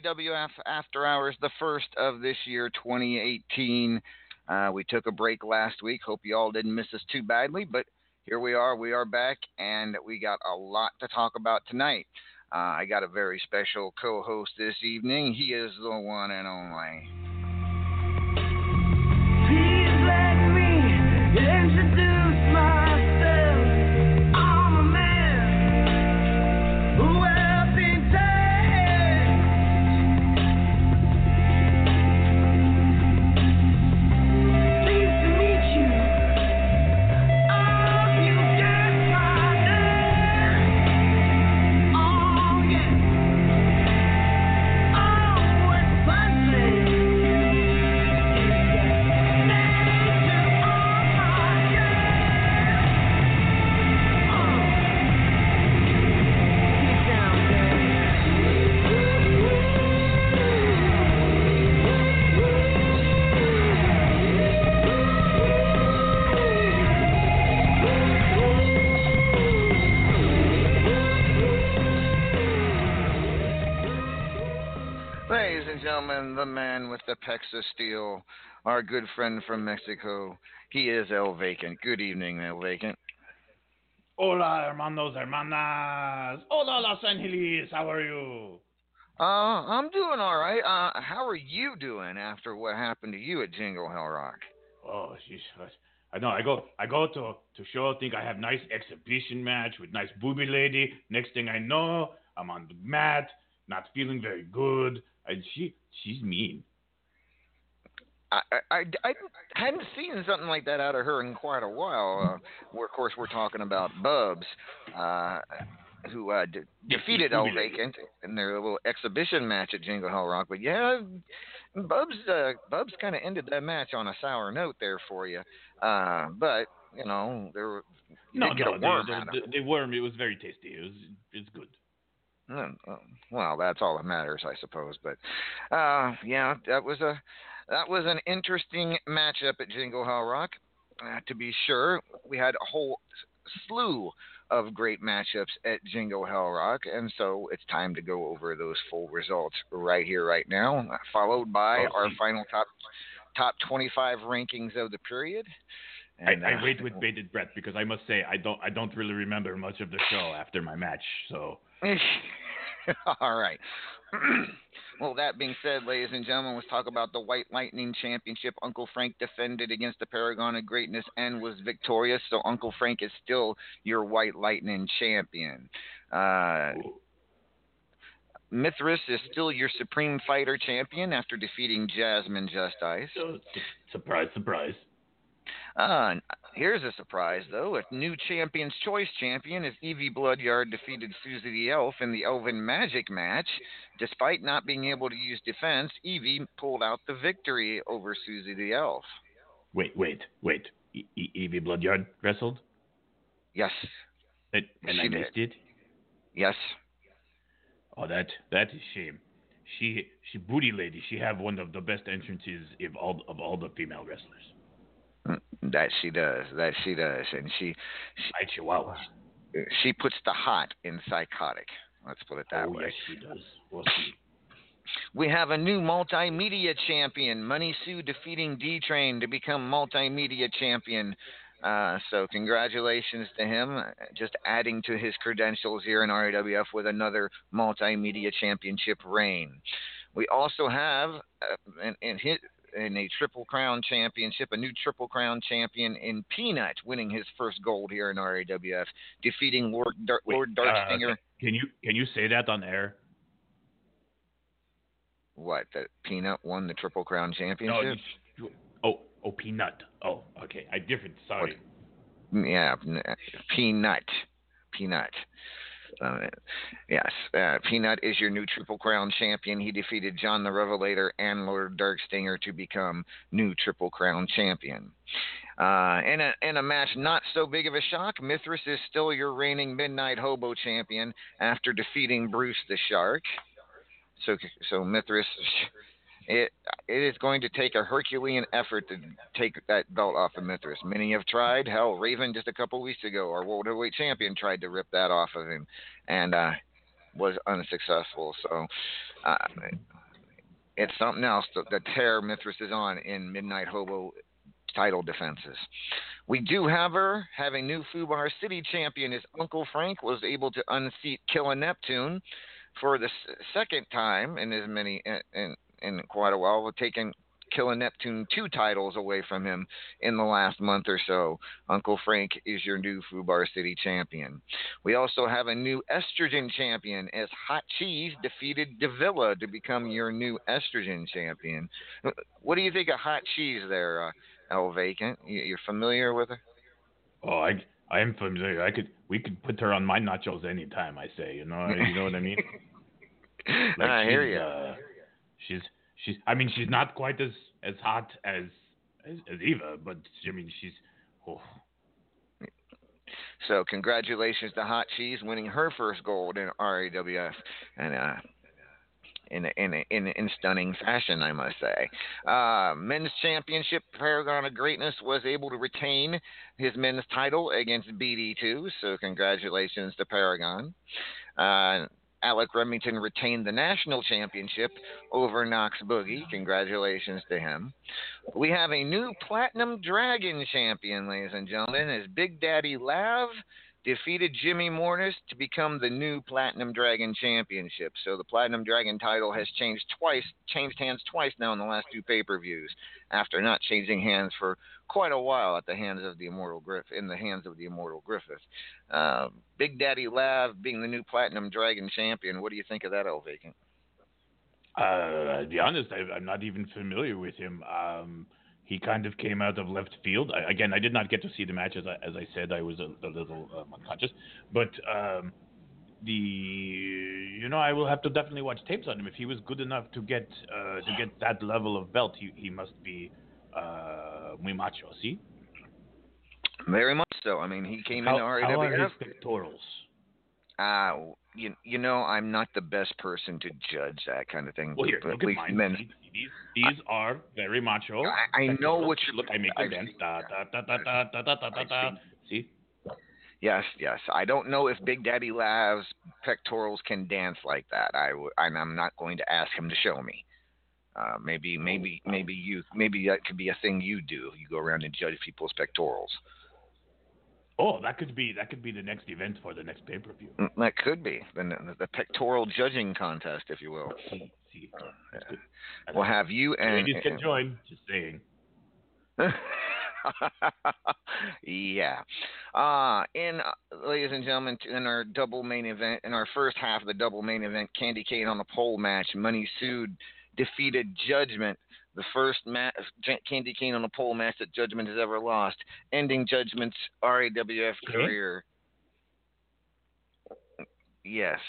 WWF After Hours, the first of this year, 2018. Uh, we took a break last week. Hope you all didn't miss us too badly, but here we are. We are back, and we got a lot to talk about tonight. Uh, I got a very special co host this evening. He is the one and only. Gentlemen, the man with the pecs of steel, our good friend from Mexico. He is El Vacant. Good evening, El Vacant. Hola, hermanos, hermanas. Hola, Los Angeles. How are you? Uh, I'm doing all right. Uh, how are you doing after what happened to you at Jingle Hell Rock? Oh, jeez. I know. I go. I go to to show. Think I have nice exhibition match with nice booby lady. Next thing I know, I'm on the mat, not feeling very good. And she she's mean. I, I, I hadn't seen something like that out of her in quite a while. Uh, where, of course, we're talking about Bubs, uh, who uh, de- defeated El Vacant in their little exhibition match at Jingle Hell Rock. But yeah, Bubs, uh, Bubs kind of ended that match on a sour note there for you. Uh, but you know, there were No, did get no, a worm the, the, it. the, worm. It was very tasty. It was. It's good. Mm, uh, Well, that's all that matters, I suppose. But uh, yeah, that was a that was an interesting matchup at Jingle Hell Rock. Uh, to be sure, we had a whole slew of great matchups at Jingle Hell Rock, and so it's time to go over those full results right here, right now, uh, followed by Oh, our final top top 25 rankings of the period. And, I, uh, wait with bated breath because I must say I don't I don't really remember much of the show after my match. So All right. Well, that being said, ladies and gentlemen, let's talk about the White Lightning Championship. Uncle Frank defended against the Paragon of Greatness and was victorious, so Uncle Frank is still your White Lightning champion. Uh, Mithras is still your Supreme Fighter champion after defeating Jasmine Just Ice. surprise, surprise. Uh, here's a surprise, though. A new Champion's Choice champion is Evie Bloodyard defeated Susie the Elf in the Elven Magic match. Despite not being able to use defense, Evie pulled out the victory over Susie the Elf. Wait, wait, wait. E- e- Evie Bloodyard wrestled, Yes, and, and She I did. missed it. yes. Oh, that that is shame. She she booty lady. She have one of the best entrances of all of all the female wrestlers. That she does. That she does. And she I Chihuahua. she puts the hot in psychotic. Let's put it that oh way. yes, she does. We'll see. We have a new multimedia champion, Money Sue defeating D Train to become multimedia champion. Uh, so congratulations to him, just adding to his credentials here in RAWF with another multimedia championship reign. We also have uh, in, in his in a triple crown championship, a new triple crown champion in Peanut, winning his first gold here in RAWF, defeating Lord Dar- Wait, Lord uh, Darkstinger. Can you can you say that on air? what? That Peanut won the triple crown No. championship? you- Oh oh peanut. Oh okay. I different. Sorry. Yeah, Peanut. Peanut. Uh, yes, uh, Peanut is your new Triple Crown champion. He defeated John the Revelator and Lord Darkstinger to become new Triple Crown champion. Uh, in a in a match not so big of a shock, Mithras is still your reigning Midnight Hobo champion after defeating Bruce the Shark. So so Mithras, it it is going to take a Herculean effort to take that belt off of Mithras. Many have tried. Hell, Raven just a couple weeks ago, our world heavyweight champion, tried to rip that off of him, and uh, was unsuccessful. So. Uh, it's something else that the tear Mithras is on in Midnight Hobo title defenses. We do have her have a new Fubar City champion. His Uncle Frank was able to unseat Killer Neptune for the second time in as many in, in, in quite a while, we're taking Killer Neptune two titles away from him in the last month or so. Uncle Frank is your new Fubar City champion. We also have a new estrogen champion as Hot Cheese defeated Davila to become your new estrogen champion. What do you think of Hot Cheese there, uh, El Vacant? You, you're familiar with her? Oh, I I am familiar. I could we could put her on my nachos anytime. I say, you know, you know what I mean? Like I hear you. Uh, she's she's. I mean, she's not quite as as hot as as, as Eva, but I mean, she's. Oh, So congratulations to Hot Cheese winning her first gold in RAWF, and uh, in a, in a, in a, in stunning fashion, I must say. Uh, men's championship Paragon of Greatness was able to retain his men's title against BD2. So congratulations to Paragon. Uh, Alec Remington retained the national championship over Knox Boogie. Congratulations to him. We have a new Platinum Dragon champion, ladies and gentlemen, as Big Daddy Lav defeated Jimmy Mortis to become the new Platinum Dragon championship. So the Platinum Dragon title has changed twice, changed hands twice now in the last two pay-per-views, after not changing hands for quite a while at the hands of the Immortal Griff in the hands of the Immortal Griffith. Uh, Big Daddy Lav being the new Platinum Dragon champion. What do you think of that, El Vacant? Uh, to be honest, I, I'm not even familiar with him. Um, he kind of came out of left field. I, again, I did not get to see the match as I, as I said. I was a, a little um, unconscious, but um, the you know I will have to definitely watch tapes on him. If he was good enough to get uh, to get that level of belt, he he must be uh, muy macho. See, Very much so. I mean, he came how, into how are his pectorals? Uh, you, you know, I'm not the best person to judge that kind of thing. Well, here, but look at mine. men. These, these are very macho. I, I know what you're Look, I make I've them dance. seen Da, da, da, da, da, da, da, da, da. See, Yes, yes. I don't know if Big Daddy Lav's pectorals can dance like that. I w- and I'm not going to ask him to show me. Uh, maybe, maybe, maybe you, maybe that could be a thing you do. You go around and judge people's pectorals. Oh, that could be that could be the next event for the next pay per view. Mm, That could be the, the pectoral judging contest, if you will. See, see, that's We'll have you and ladies can join. Just saying. yeah. Uh, in uh, ladies and gentlemen, in our double main event, in our first half of the double main event, Candy Cane on a pole match, Money Sue defeated Judgment. The first ma- Candy Cane on a pole match that Judgment has ever lost, ending Judgment's RAWF career. Yes,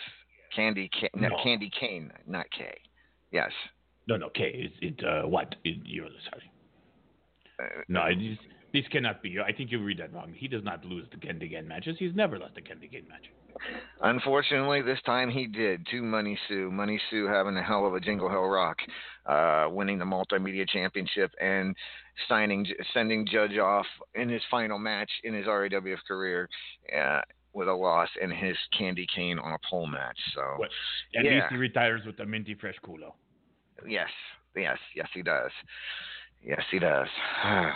Candy Cane, no, No. Candy Cane, not K. Yes. No, no, K. Is it uh, what? It, you're sorry. Uh, No, it is, this cannot be. I think you read that wrong. He does not lose the Ken Again matches. He's never lost a Ken Again match. Unfortunately, this time he did to Money Sue. Money Sue having a hell of a Jingle Hell Rock, uh, winning the multimedia championship and signing, sending Judge off in his final match in his RAWF career uh, with a loss and his candy cane on a pole match. So What? At Yeah. least he retires with a minty fresh culo. yes, yes, yes, he does. Yes, he does.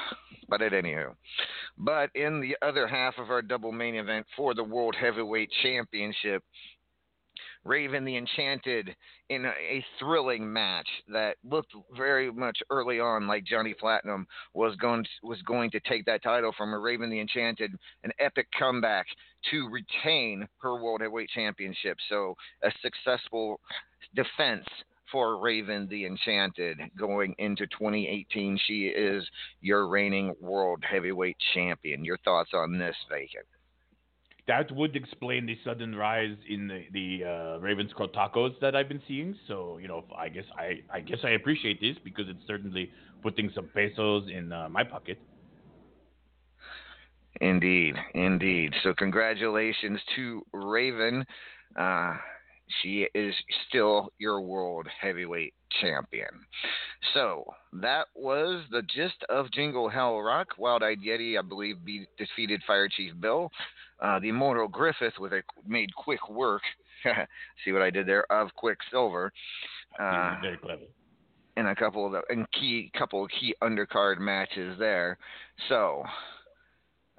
but at anywho, but in the other half of our double main event for the World Heavyweight Championship, Raven the Enchanted in a, a thrilling match that looked very much early on like Johnny Platinum was going was going to take that title from her. Raven the Enchanted, an epic comeback to retain her World Heavyweight Championship. So a successful defense for Raven the Enchanted going into 2018. She is your reigning World Heavyweight Champion. Your thoughts on this, Vacant? That would explain the sudden rise in the, the uh, Ravens tacos that I've been seeing. So you know, I guess I I guess I appreciate this because it's certainly putting some pesos in uh, my pocket. Indeed, indeed. So congratulations to Raven. Uh, she is still your world heavyweight champion. So that was the gist of Jingle Hell Rock. Wild Eyed Yeti, I believe, be, defeated Fire Chief Bill. Uh, the Immortal Griffith with a made quick work. See what I did there of Quicksilver. Uh, Very clever. in a couple of the key couple of key undercard matches there. So,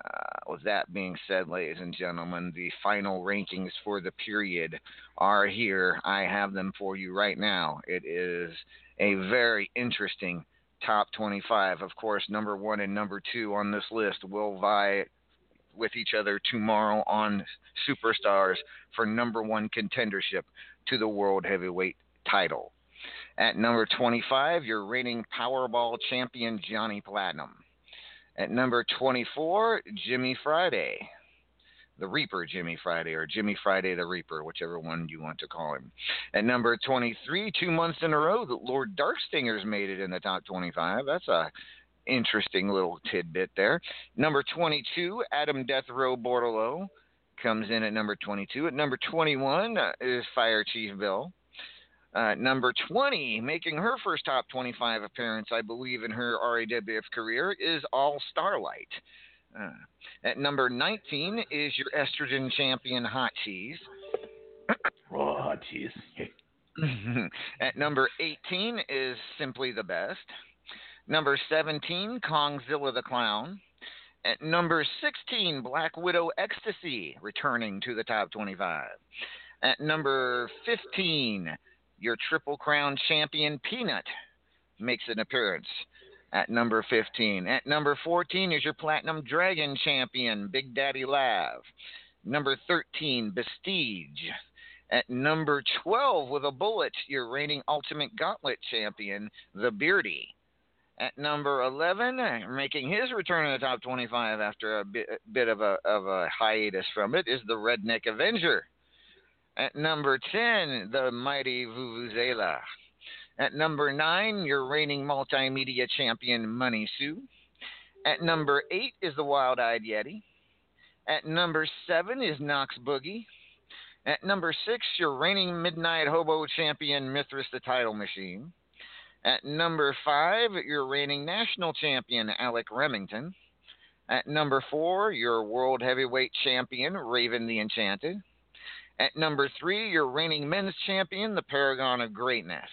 uh, with that being said, ladies and gentlemen, the final rankings for the period are here. I have them for you right now. It is a very interesting top 25. Of course, number one and number two on this list will vie with each other tomorrow on Superstars for number one contendership to the World Heavyweight title. At number 25, your reigning Powerball champion, Johnny Platinum. At number 24, Jimmy Friday. The Reaper, Jimmy Friday, or Jimmy Friday the Reaper, whichever one you want to call him. At number 23, two months in a row, the Lord Darkstinger's made it in the top 25. That's a interesting little tidbit there. Number 22, Adam Death Row Bordello comes in at number 22. At number 21 uh, is Fire Chief Bill. Uh, number 20, making her first top 25 appearance, I believe, in her RAWF career, is All Starlight. Uh, at number 19 is your estrogen champion, Hot Cheese. Oh, Oh, jeez. At number 18 is Simply the Best. Number 17, Kongzilla the Clown. At number 16, Black Widow Ecstasy, returning to the top 25. At number 15, your Triple Crown champion Peanut makes an appearance at number 15. At number 14 is your Platinum Dragon champion, Big Daddy Lav. Number 13, Bestige. At number 12, with a bullet, your reigning Ultimate Gauntlet champion, The Beardy. At number 11, making his return in the top 25 after a bit, bit of, a, of a hiatus from it, is the Redneck Avenger. At number 10, the mighty Vuvuzela. At number 9, your reigning multimedia champion, Money Sue. At number 8 is the Wild Eyed Yeti. At number 7 is Knox Boogie. At number 6, your reigning Midnight Hobo champion, Mithras the Title Machine. At number 5, your reigning national champion, Alec Remington. At number 4, your world heavyweight champion, Raven the Enchanted. At number 3, your reigning men's champion, the Paragon of Greatness.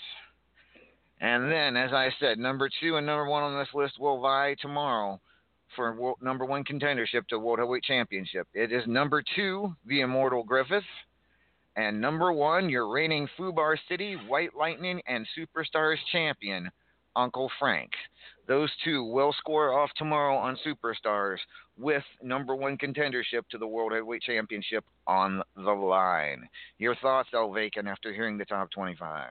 And then, as I said, number 2 and number 1 on this list will vie tomorrow for world, number 1 contendership to World Heavyweight Championship. It is number 2, the Immortal Griffith. And number one, your reigning Fubar City, White Lightning, and Superstars champion, Uncle Frank. Those two will score off tomorrow on Superstars with number one contendership to the World Heavyweight Championship on the line. Your thoughts, El Vacant, after hearing the top 25?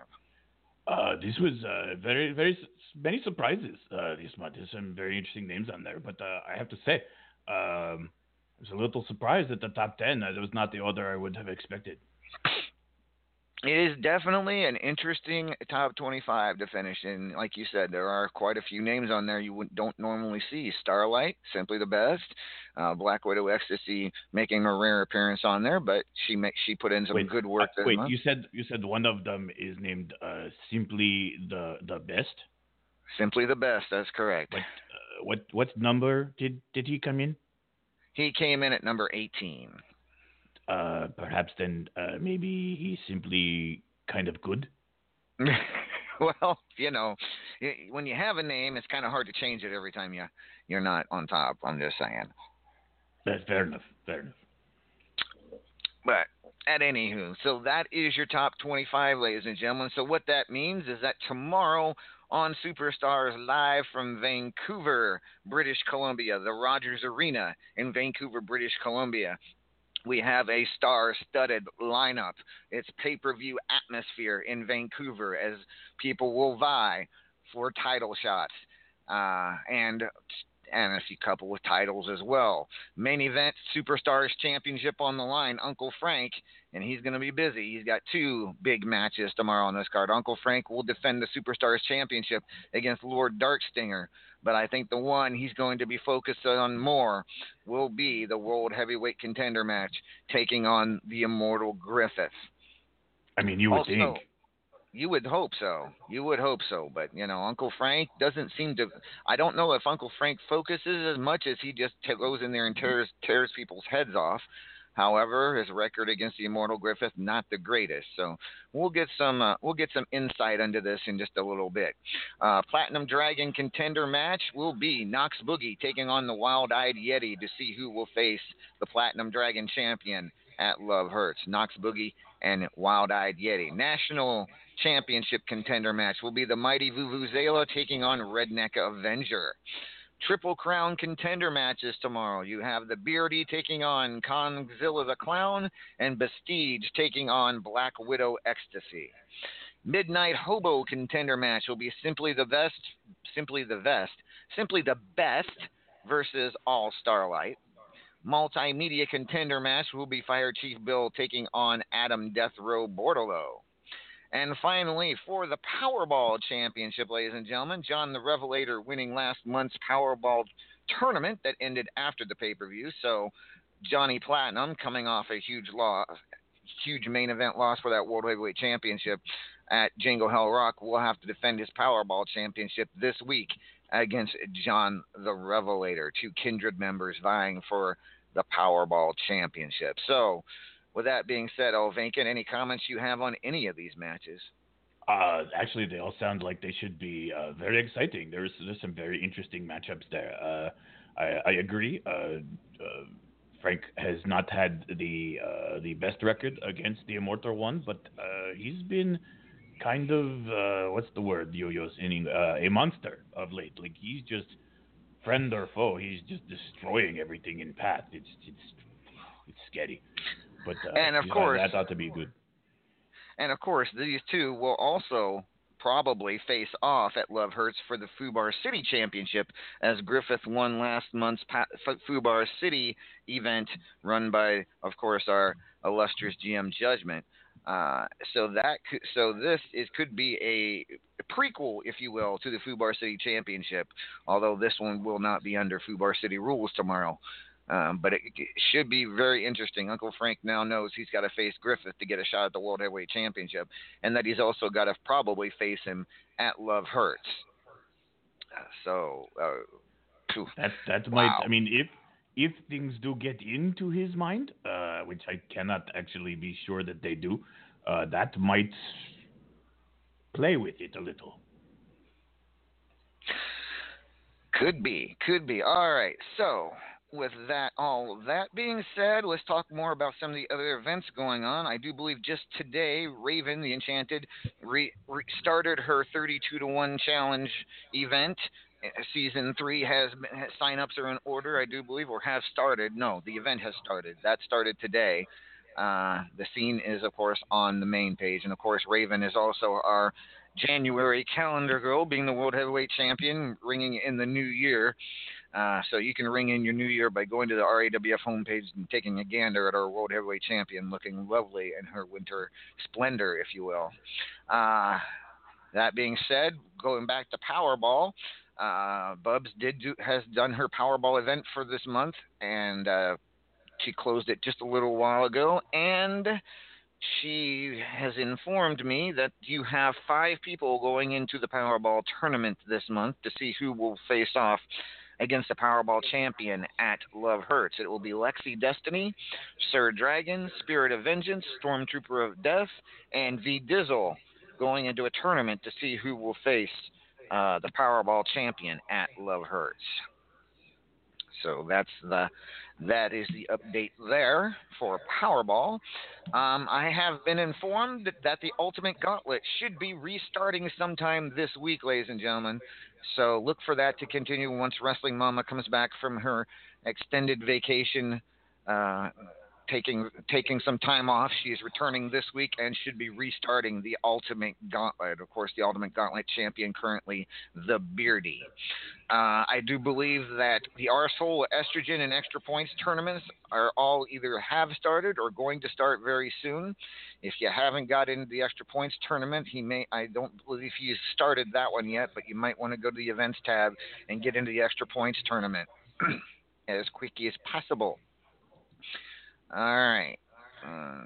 Uh, this was uh, very, very many surprises uh, this month. There's some very interesting names on there, but uh, I have to say, um, I was a little surprised at the top 10. That was not the order I would have expected it is definitely an interesting top 25 to finish in. Like you said, there are quite a few names on there you don't normally see. Starlight, simply the best. Uh, Black Widow Ecstasy making a rare appearance on there, but she make, she put in some wait, good work. Uh, wait, month. you said you said one of them is named uh, simply the the best. Simply the best. That's correct. What uh, what what number did did he come in? He came in at number 18 uh, perhaps then uh, maybe he's simply kind of good. well, you know, when you have a name, it's kind of hard to change it every time you you're not on top. I'm just saying. That's fair enough. Fair enough. But at anywho, so that is your top 25, ladies and gentlemen. So what that means is that tomorrow on Superstars live from Vancouver, British Columbia, the Rogers Arena in Vancouver, British Columbia we have a star studded lineup. It's pay per view atmosphere in Vancouver as people will vie for title shots. Uh, and few couple with titles as well. Main event Superstars Championship on the line. Uncle Frank, and he's going to be busy. He's got two big matches tomorrow on this card. Uncle Frank will defend the Superstars Championship against Lord Darkstinger. But I think the one he's going to be focused on more will be the World Heavyweight Contender match, taking on the Immortal Griffith. I mean, you would also, think. You would hope so. You would hope so. But, you know, Uncle Frank doesn't seem to. I don't know if Uncle Frank focuses as much as he just goes in there and tears, tears people's heads off. However, his record against the Immortal Griffith not the greatest. So we'll get some uh, we'll get some insight into this in just a little bit. Uh, Platinum Dragon contender match will be Knox Boogie taking on the Wild Eyed Yeti to see who will face the Platinum Dragon champion at Love Hurts. Knox Boogie and Wild Eyed Yeti. National Championship contender match will be the Mighty Vuvuzela taking on Redneck Avenger. Triple Crown contender matches tomorrow. You have the Beardy taking on Kongzilla the Clown and Bestige taking on Black Widow Ecstasy. Midnight Hobo contender match will be simply the best, simply the best, simply the best versus All Starlight. Multimedia contender match will be Fire Chief Bill taking on Adam Death Row Bordalo. And finally, for the Powerball Championship, ladies and gentlemen, John the Revelator winning last month's Powerball tournament that ended after the pay per view. So, Johnny Platinum coming off a huge loss, huge main event loss for that World Heavyweight Championship at Jingle Hell Rock, will have to defend his Powerball Championship this week against John the Revelator, two kindred members vying for the Powerball Championship. So, with that being said, El Vacant, any comments you have on any of these matches? Uh, actually, they all sound like they should be uh, very exciting. There's there's some very interesting matchups there. Uh, I, I agree. Uh, uh, Frank has not had the uh, the best record against the Immortal One, but he's been kind of what's the word yo-yo's inning a monster of late. Like he's just friend or foe, he's just destroying everything in path. It's it's it's scary. But and of course, that ought to be good. And of course, these two will also probably face off at Love Hurts for the Fubar City Championship as Griffith won last month's Fubar City event run by, of course, our illustrious GM Judgment. Uh, so that could, so this is could be a prequel, if you will, to the Fubar City Championship. Although this one will not be under Fubar City rules tomorrow. Um, but it, it, should be very interesting. Uncle Frank now knows he's got to face Griffith to get a shot at the World Heavyweight Championship, and that he's also got to probably face him at Love Hurts. Uh, so uh, that that wow. might. I mean, if if things do get into his mind, uh, which I cannot actually be sure that they do, uh, that might play with it a little. Could be, could be. All right, so with that all that being said, let's talk more about some of the other events going on. I do believe just today, Raven the Enchanted re- re- started her 32 to one challenge event. Uh, season three has sign-ups are in order, I do believe, or have started. No, the event has started. That started today. Uh, the scene is, of course, on the main page, and of course, Raven is also our January calendar girl, being the World Heavyweight Champion, ringing in the new year. Uh, so you can ring in your new year by going to the RAWF homepage and taking a gander at our World Heavyweight Champion, looking lovely in her winter splendor, if you will. Uh, that being said, going back to Powerball, uh, Bubs did do, has done her Powerball event for this month, and uh, she closed it just a little while ago, and she has informed me that you have five people going into the Powerball tournament this month to see who will face off against the Powerball champion at Love Hurts. It will be Lexi Destiny, Sir Dragon, Spirit of Vengeance, Stormtrooper of Death, and V Dizzle going into a tournament to see who will face uh, the Powerball champion at Love Hurts. So that's the that is the update there for Powerball. Um, I have been informed that, that the Ultimate Gauntlet should be restarting sometime this week, ladies and gentlemen. So look for that to continue once Wrestling Mama comes back from her extended vacation. Uh, taking taking some time off. She is returning this week and should be restarting the Ultimate Gauntlet. Of course, the Ultimate Gauntlet champion currently the Beardy. Uh, I do believe that the Arsehole, Estrogen, and Extra Points tournaments are all either have started or going to start very soon. If you haven't got into the Extra Points tournament, he may I don't believe he's started that one yet, but you might want to go to the events tab and get into the Extra Points tournament as quickly as possible. All right. Uh,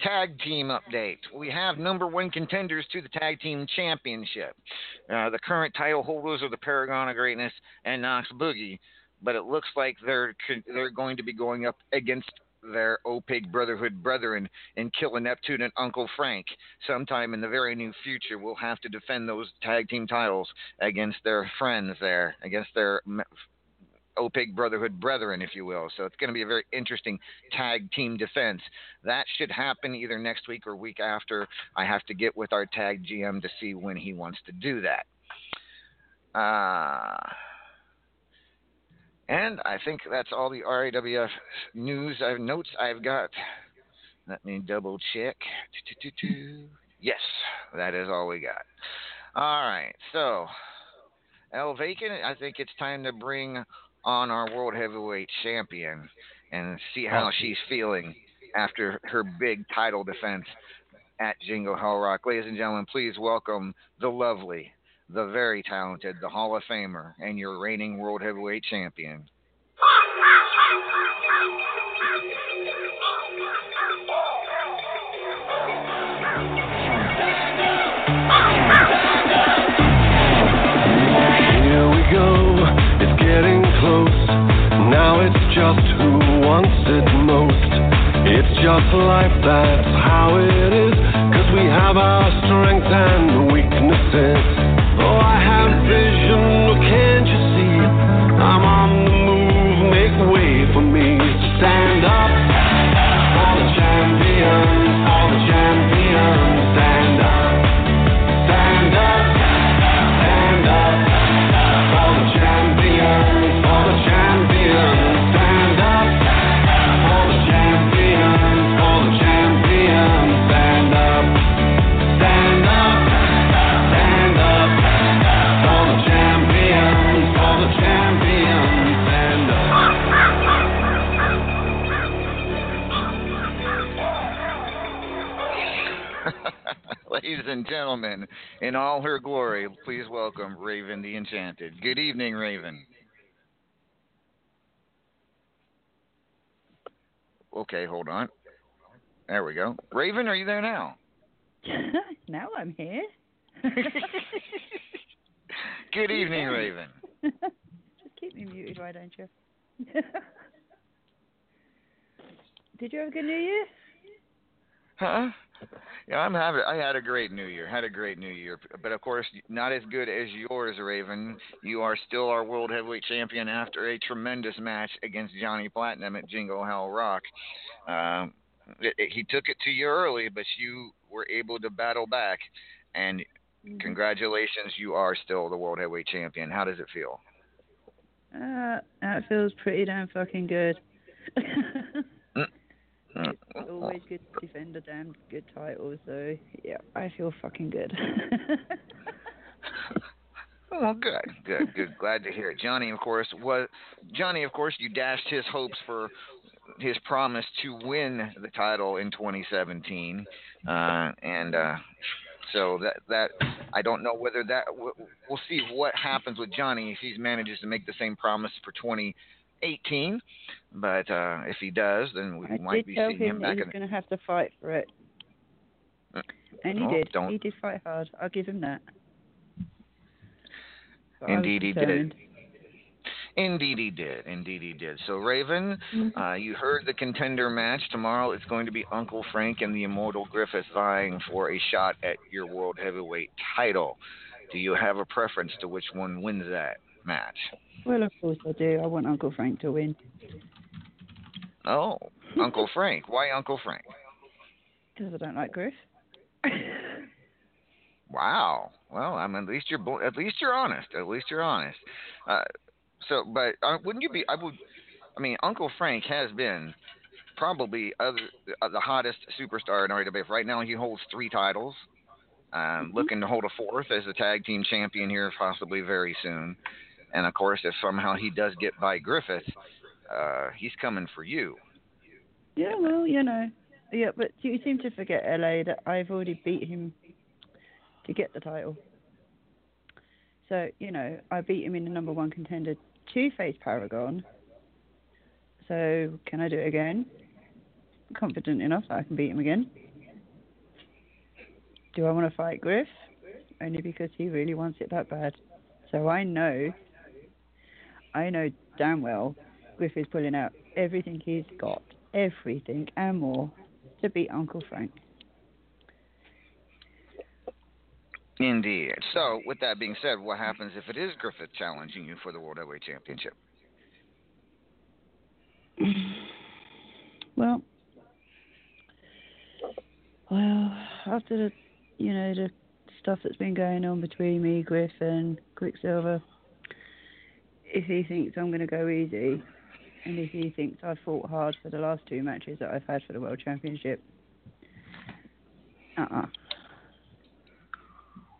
tag team update. We have number one contenders to the tag team championship. Uh, the current title holders are the Paragon of Greatness and Knox Boogie, but it looks like they're they're going to be going up against their OPIG Brotherhood brethren in Killer Neptune and Uncle Frank. Sometime in the very near future, we'll have to defend those tag team titles against their friends there, against their OPIG Brotherhood Brethren, if you will. So it's going to be a very interesting tag team defense. That should happen either next week or week after. I have to get with our tag GM to see when he wants to do that. Uh, and I think that's all the RAWF news I've notes I've got. Let me double check. Yes, that is all we got. All right, so El Vacant, I think it's time to bring on our world heavyweight champion and see how she's feeling after her big title defense at Jingle Hell Rock. Ladies and gentlemen, please welcome the lovely, the very talented, the Hall of Famer, and your reigning world heavyweight champion. Close. Now it's just who wants it most. It's just life, that's how it is. Cause we have our strengths and weaknesses. Oh, I have vision, oh, can't you see? I'm in all her glory, please welcome Raven the Enchanted. Good evening, Raven. Okay, hold on. There we go. Raven, are you there now? now I'm here. Good evening, Raven. Just keep me muted, why don't you? Did you have a good New Year? Huh? Yeah, I'm having. I had a great New Year. Had a great New Year, but of course, not as good as yours, Raven. You are still our world heavyweight champion after a tremendous match against Johnny Platinum at Jingle Hell Rock. Um, it, it- he took it to you early, but you were able to battle back, and congratulations, you are still the world heavyweight champion. How does it feel? Uh, that feels pretty damn fucking good. Mm. It's always good to defend a damn good title, so yeah, I feel fucking good. Well, good, good, good. Glad to hear it. Johnny, of course, was Johnny. Of course, you dashed his hopes for his promise to win the title in 2017, uh, and uh, so that that I don't know whether that we'll see what happens with Johnny if he manages to make the same promise for 2018. But uh, if he does, then we I might be seeing him him back he in. going to have to fight for it, Uh, and he oh, did. don't- He did fight hard. I'll give him that. But Indeed, he did. Indeed, he did. Indeed, he did. So, Raven, uh, you heard the contender match. Tomorrow it's going to be Uncle Frank and the Immortal Griffith vying for a shot at your World Heavyweight title. Do you have a preference to which one wins that match? Well, of course I do. I want Uncle Frank to win Oh, Uncle Frank. Why Uncle Frank? because I don't like Griff. Wow. Well, I mean, at least you're bo- at least you're honest. At least you're honest. Uh, so, but uh, wouldn't you be? I would. I mean, Uncle Frank has been probably other, uh, the hottest superstar in RWF. Right now, he holds three titles. Um, Looking to hold a fourth as a tag team champion here, possibly very soon. And of course, if somehow he does get by Griffith, uh, he's coming for you. Yeah, well, you know. Yeah, but you seem to forget, LA, that I've already beat him to get the title. So, you know, I beat him in the number one contender two-face Paragon. So, can I do it again? Confident enough that I can beat him again. Do I want to fight Griff? Only because he really wants it that bad. So I know, I know damn well Griff is pulling out everything he's got, everything and more, to beat Uncle Frank. Indeed. So, with that being said, what happens if it is Griffith challenging you for the World Heavyweight Championship? Well, well, after the, you know, the stuff that's been going on between me, Griff, and Quicksilver, if he thinks I'm going to go easy, and if he thinks I've fought hard for the last two matches that I've had for the World Championship, uh-uh.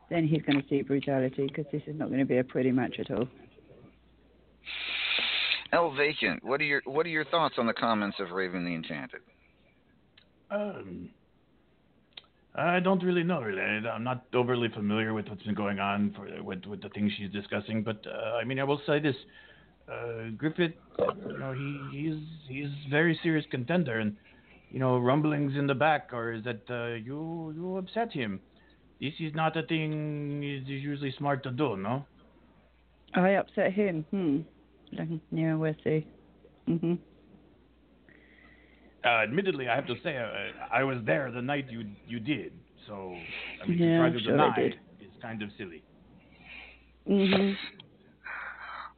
Then he's going to see brutality because this is not going to be a pretty match at all. El Vacant, what are your what are your thoughts on the comments of Raven the Enchanted? Um, I don't really know. Really, I'm not overly familiar with what's been going on for with with the things she's discussing. But uh, I mean, I will say this: uh, Griffith, you know, he he's he's very serious contender, and you know, rumblings in the back are that uh, you you upset him. This is not a thing is usually smart to do, no? I upset him. Hmm. Yeah, we'll see. Mhm. Uh, admittedly, I have to say, uh, I was there the night you you did. So, I mean, Yeah, to try to sure deny did. is kind of silly. Mhm.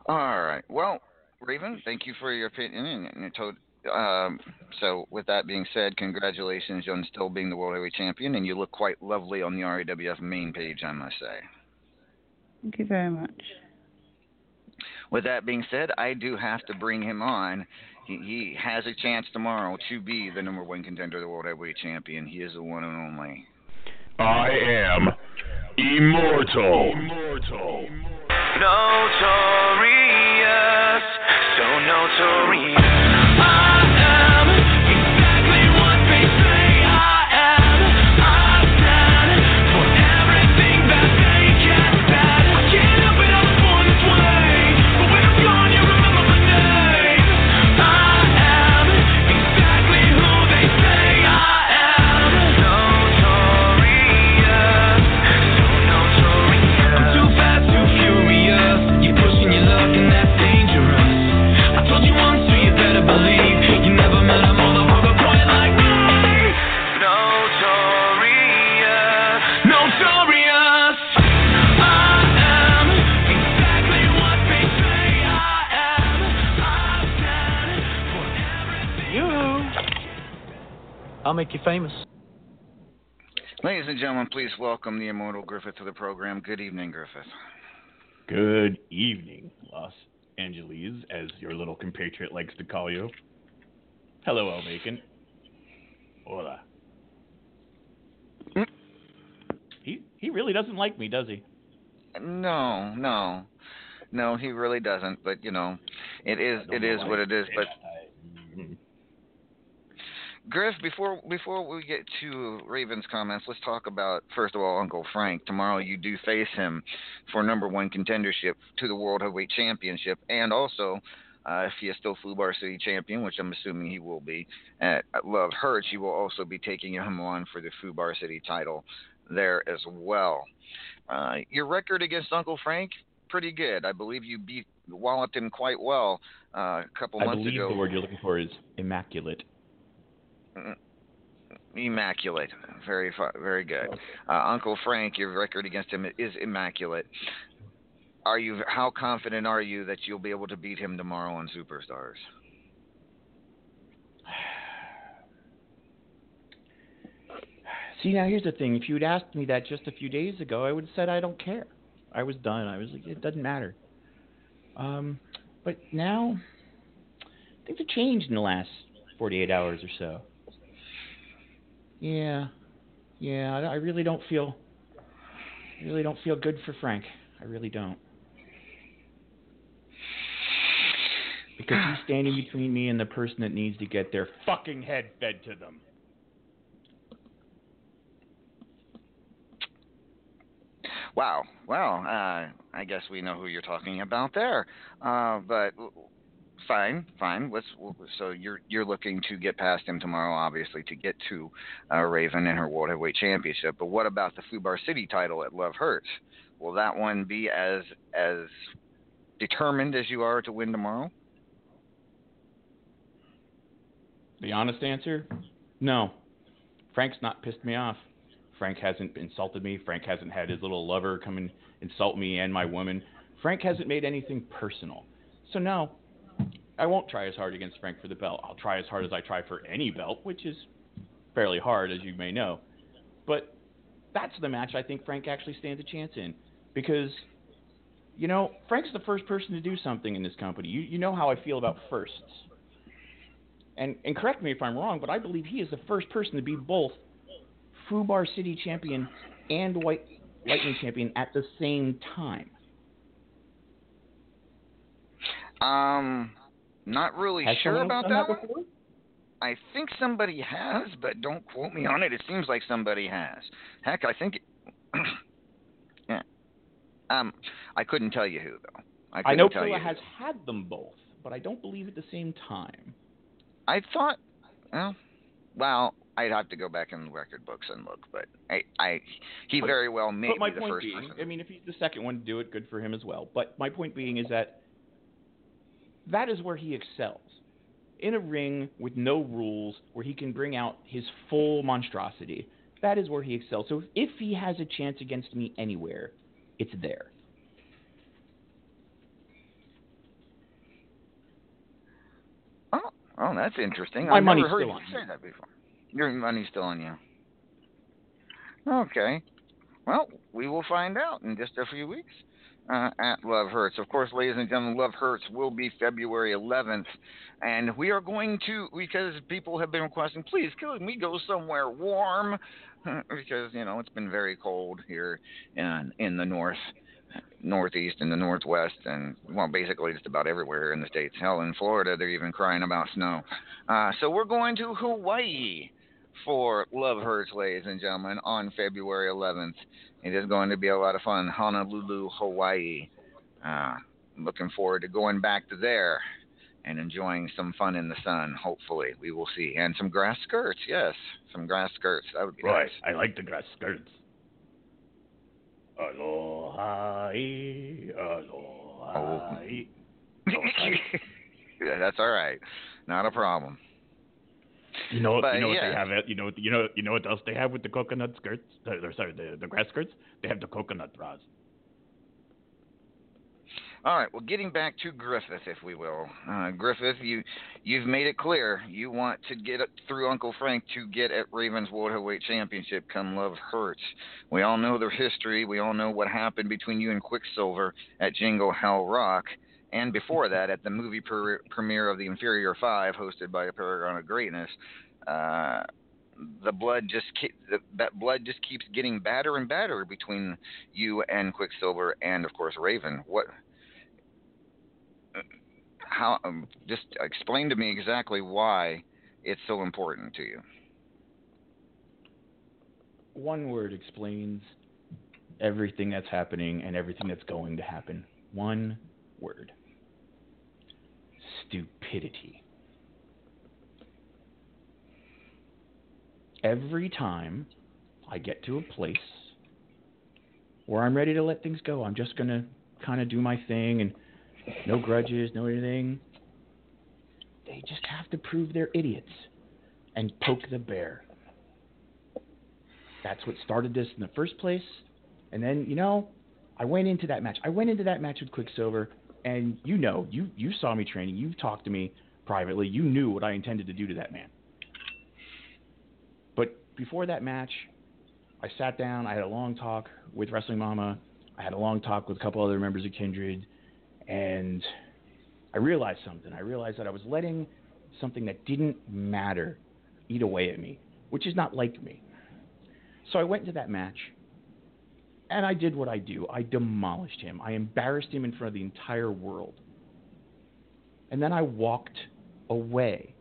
All right. Well, Raven, thank you for your opinion and, and your to- um, so, with that being said, congratulations on still being the World Heavyweight Champion, and you look quite lovely on the RAWF main page, I must say. Thank you very much. With that being said, I do have to bring him on. He, he has a chance tomorrow to be the number one contender, the World Heavyweight Champion. He is the one and only. I am immortal. Immortal. Notorious, so notorious. I'll make you famous. Ladies and gentlemen, please welcome the immortal Griffith to the program. Good evening, Griffith. Good evening, Los Angeles, as your little compatriot likes to call you. Hello, El Vacant. Hola. Mm. He he really doesn't like me, does he? No, no, no, he really doesn't. But you know, it is I don't it know is why what it is. But that. I-. Griff, before before we get to Raven's comments, let's talk about first of all Uncle Frank. Tomorrow you do face him for number one contendership to the World Heavyweight Championship, and also uh, if he is still Fubar City champion, which I'm assuming he will be at, Love Hurts, you will also be taking him on for the Fubar City title there as well. Uh, your record against Uncle Frank, pretty good. I believe you beat walloped him quite well uh, a couple I months believe ago. the word you're looking for is immaculate. Immaculate, very very good. Uh, Uncle Frank, your record against him is immaculate. Are you? How confident are you that you'll be able to beat him tomorrow on Superstars? See, now here's the thing. If you had asked me that just a few days ago, I would have said I don't care. I was done. I was like, it doesn't matter. Um, but now things have changed in the last 48 hours or so. Yeah, yeah. I, I really don't feel, I really don't feel good for Frank. I really don't. Because he's standing between me and the person that needs to get their fucking head fed to them. Wow. Well, uh, I guess we know who you're talking about there. Uh, but fine, fine. Let's. So you're you're looking to get past him tomorrow, obviously, to get to uh, Raven and her World Heavyweight Championship. But what about the Fubar City title at Love Hurts? Will that one be as as determined as you are to win tomorrow? The honest answer? No. Frank's not pissed me off. Frank hasn't insulted me. Frank hasn't had his little lover come and insult me and my woman. Frank hasn't made anything personal. So, no, I won't try as hard against Frank for the belt. I'll try as hard as I try for any belt, which is fairly hard, as you may know. But that's the match I think Frank actually stands a chance in. Because, you know, Frank's the first person to do something in this company. You, you know how I feel about firsts and and correct me if I'm wrong, but I believe he is the first person to be both Fubar City champion and White Lightning champion at the same time. Um, not really Has sure about that that one. I think somebody has, but don't quote me on it. It seems like somebody has. Heck, I think. yeah. Um, I couldn't tell you who though. I, I know you. has had them both, but I don't believe at the same time. I thought. Well, well, I'd have to go back in the record books and look, but I, I, he very well may but my be the point first being, person. I mean, if he's the second one to do it, good for him as well. But my point being is that that is where he excels. in a ring with no rules where he can bring out his full monstrosity. That is where he excels. So if he has a chance against me anywhere, it's there. Oh, oh, that's interesting. My I've money's never heard still you on say you. that before. Your money's still on you. Okay. Well, we will find out in just a few weeks uh, at Love Hurts. Of course, ladies and gentlemen, Love Hurts will be February 11th, and we are going to because people have been requesting, please, can we go somewhere warm? because you know it's been very cold here in in the north. Northeast and the Northwest, and well, basically just about everywhere in the states. Hell, in Florida, they're even crying about snow. Uh, so we're going to Hawaii for Love Hurts, ladies and gentlemen, on February 11th. It is going to be a lot of fun. Honolulu, Hawaii. Uh, looking forward to going back to there and enjoying some fun in the sun. Hopefully, we will see, and some grass skirts. Yes, some grass skirts. That would be Right. nice. I like the grass skirts. Aloha, aloha. yeah, that's all right. Not a problem. You know, But, you know what yeah. they have. You know, you know, you know what else they have with the coconut skirts? Uh, or sorry, the the grass skirts. They have the coconut bras. All right. Well, getting back to Griffith, if we will, uh, Griffith, you you've made it clear you want to get it through Uncle Frank to get at Ravens World Heavyweight Championship. Come love hurts. We all know their history. We all know what happened between you and Quicksilver at Jingle Hell Rock, and before that at the movie premiere of The Inferior Five, hosted by a Paragon of Greatness. Uh, the blood just ke- the, that blood just keeps getting badder and badder between you and Quicksilver, and of course Raven. What? how um, just explain to me exactly why it's so important to you. One word explains everything that's happening and everything that's going to happen. One word stupidity. Every time I get to a place where I'm ready to let things go, I'm just going to kind of do my thing and no grudges, no anything. They just have to prove they're idiots and poke the bear. That's what started this in the first place. And then, you know, I went into that match. I went into that match with Quicksilver, and you know, you you saw me training. You talked to me privately. You knew what I intended to do to that man. But before that match, I sat down. I had a long talk with Wrestling Mama. I had a long talk with a couple other members of Kindred, and I realized something. I realized that I was letting something that didn't matter eat away at me, which is not like me. So I went into that match, and I did what I do. I demolished him. I embarrassed him in front of the entire world. And then I walked away.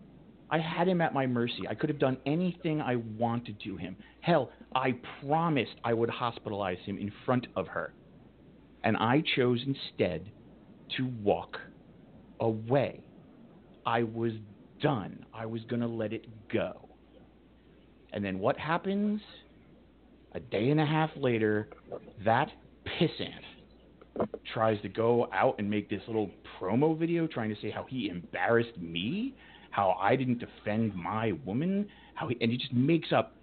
I had him at my mercy. I could have done anything I wanted to him. Hell, I promised I would hospitalize him in front of her. And I chose instead to walk away. I was done. I was going to let it go. And then what happens? A day and a half later, that pissant tries to go out and make this little promo video trying to say how he embarrassed me, how I didn't defend my woman, how he, and he just makes up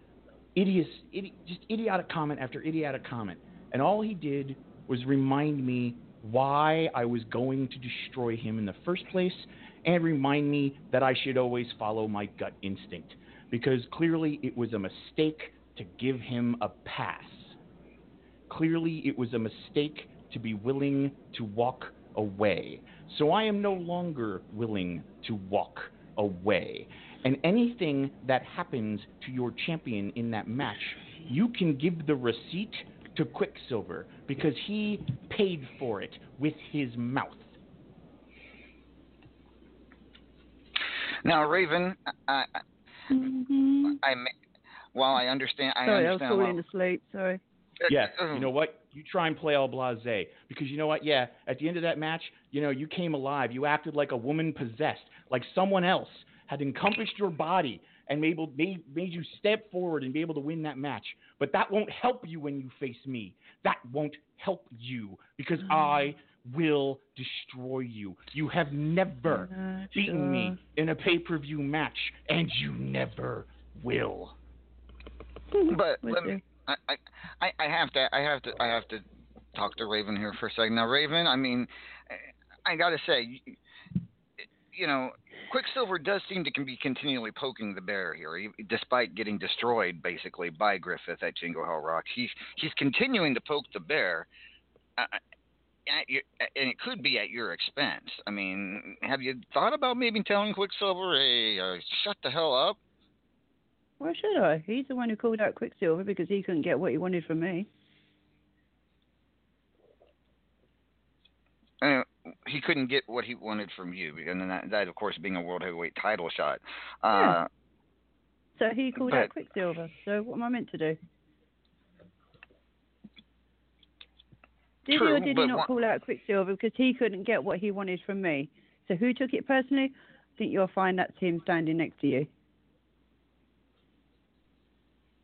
idiots, idi- just idiotic comment after idiotic comment. And all he did was remind me why I was going to destroy him in the first place and remind me that I should always follow my gut instinct because clearly it was a mistake to give him a pass. Clearly it was a mistake to be willing to walk away. So I am no longer willing to walk away. And anything that happens to your champion in that match, you can give the receipt to Quicksilver because he paid for it with his mouth. Now, Raven, I, I, I while I understand, I Sorry, I was falling well- asleep. Sorry. Yes, Uh, you know what? You try and play all blasé because you know what? Yeah, at the end of that match, you know, you came alive. You acted like a woman possessed, like someone else had encompassed your body and made, made, made you step forward and be able to win that match. But that won't help you when you face me. That won't help you because I will destroy you. You have never Not beaten me in a pay per view match, and you never will. But let me. I, I, I- have to. I have to. I have to talk to Raven here for a second. Now, Raven. I mean, I got to say, you- you know, Quicksilver does seem to can be continually poking the bear here, despite getting destroyed basically by Griffith at Jingle Hell Rock. He's he's continuing to poke the bear. Uh, at your, and it could be at your expense. I mean, have you thought about maybe telling Quicksilver, "Hey, uh, shut the hell up"? Why should I? He's the one who called out Quicksilver because he couldn't get what he wanted from me. uh, he couldn't get what he wanted from you, and that, that of course, being a world heavyweight title shot. Uh, Yeah. So he called out Quicksilver. So what am I meant to do? Did True, he or did he not call out Quicksilver because he couldn't get what he wanted from me? So who took it personally? I think you'll find that's him standing next to you.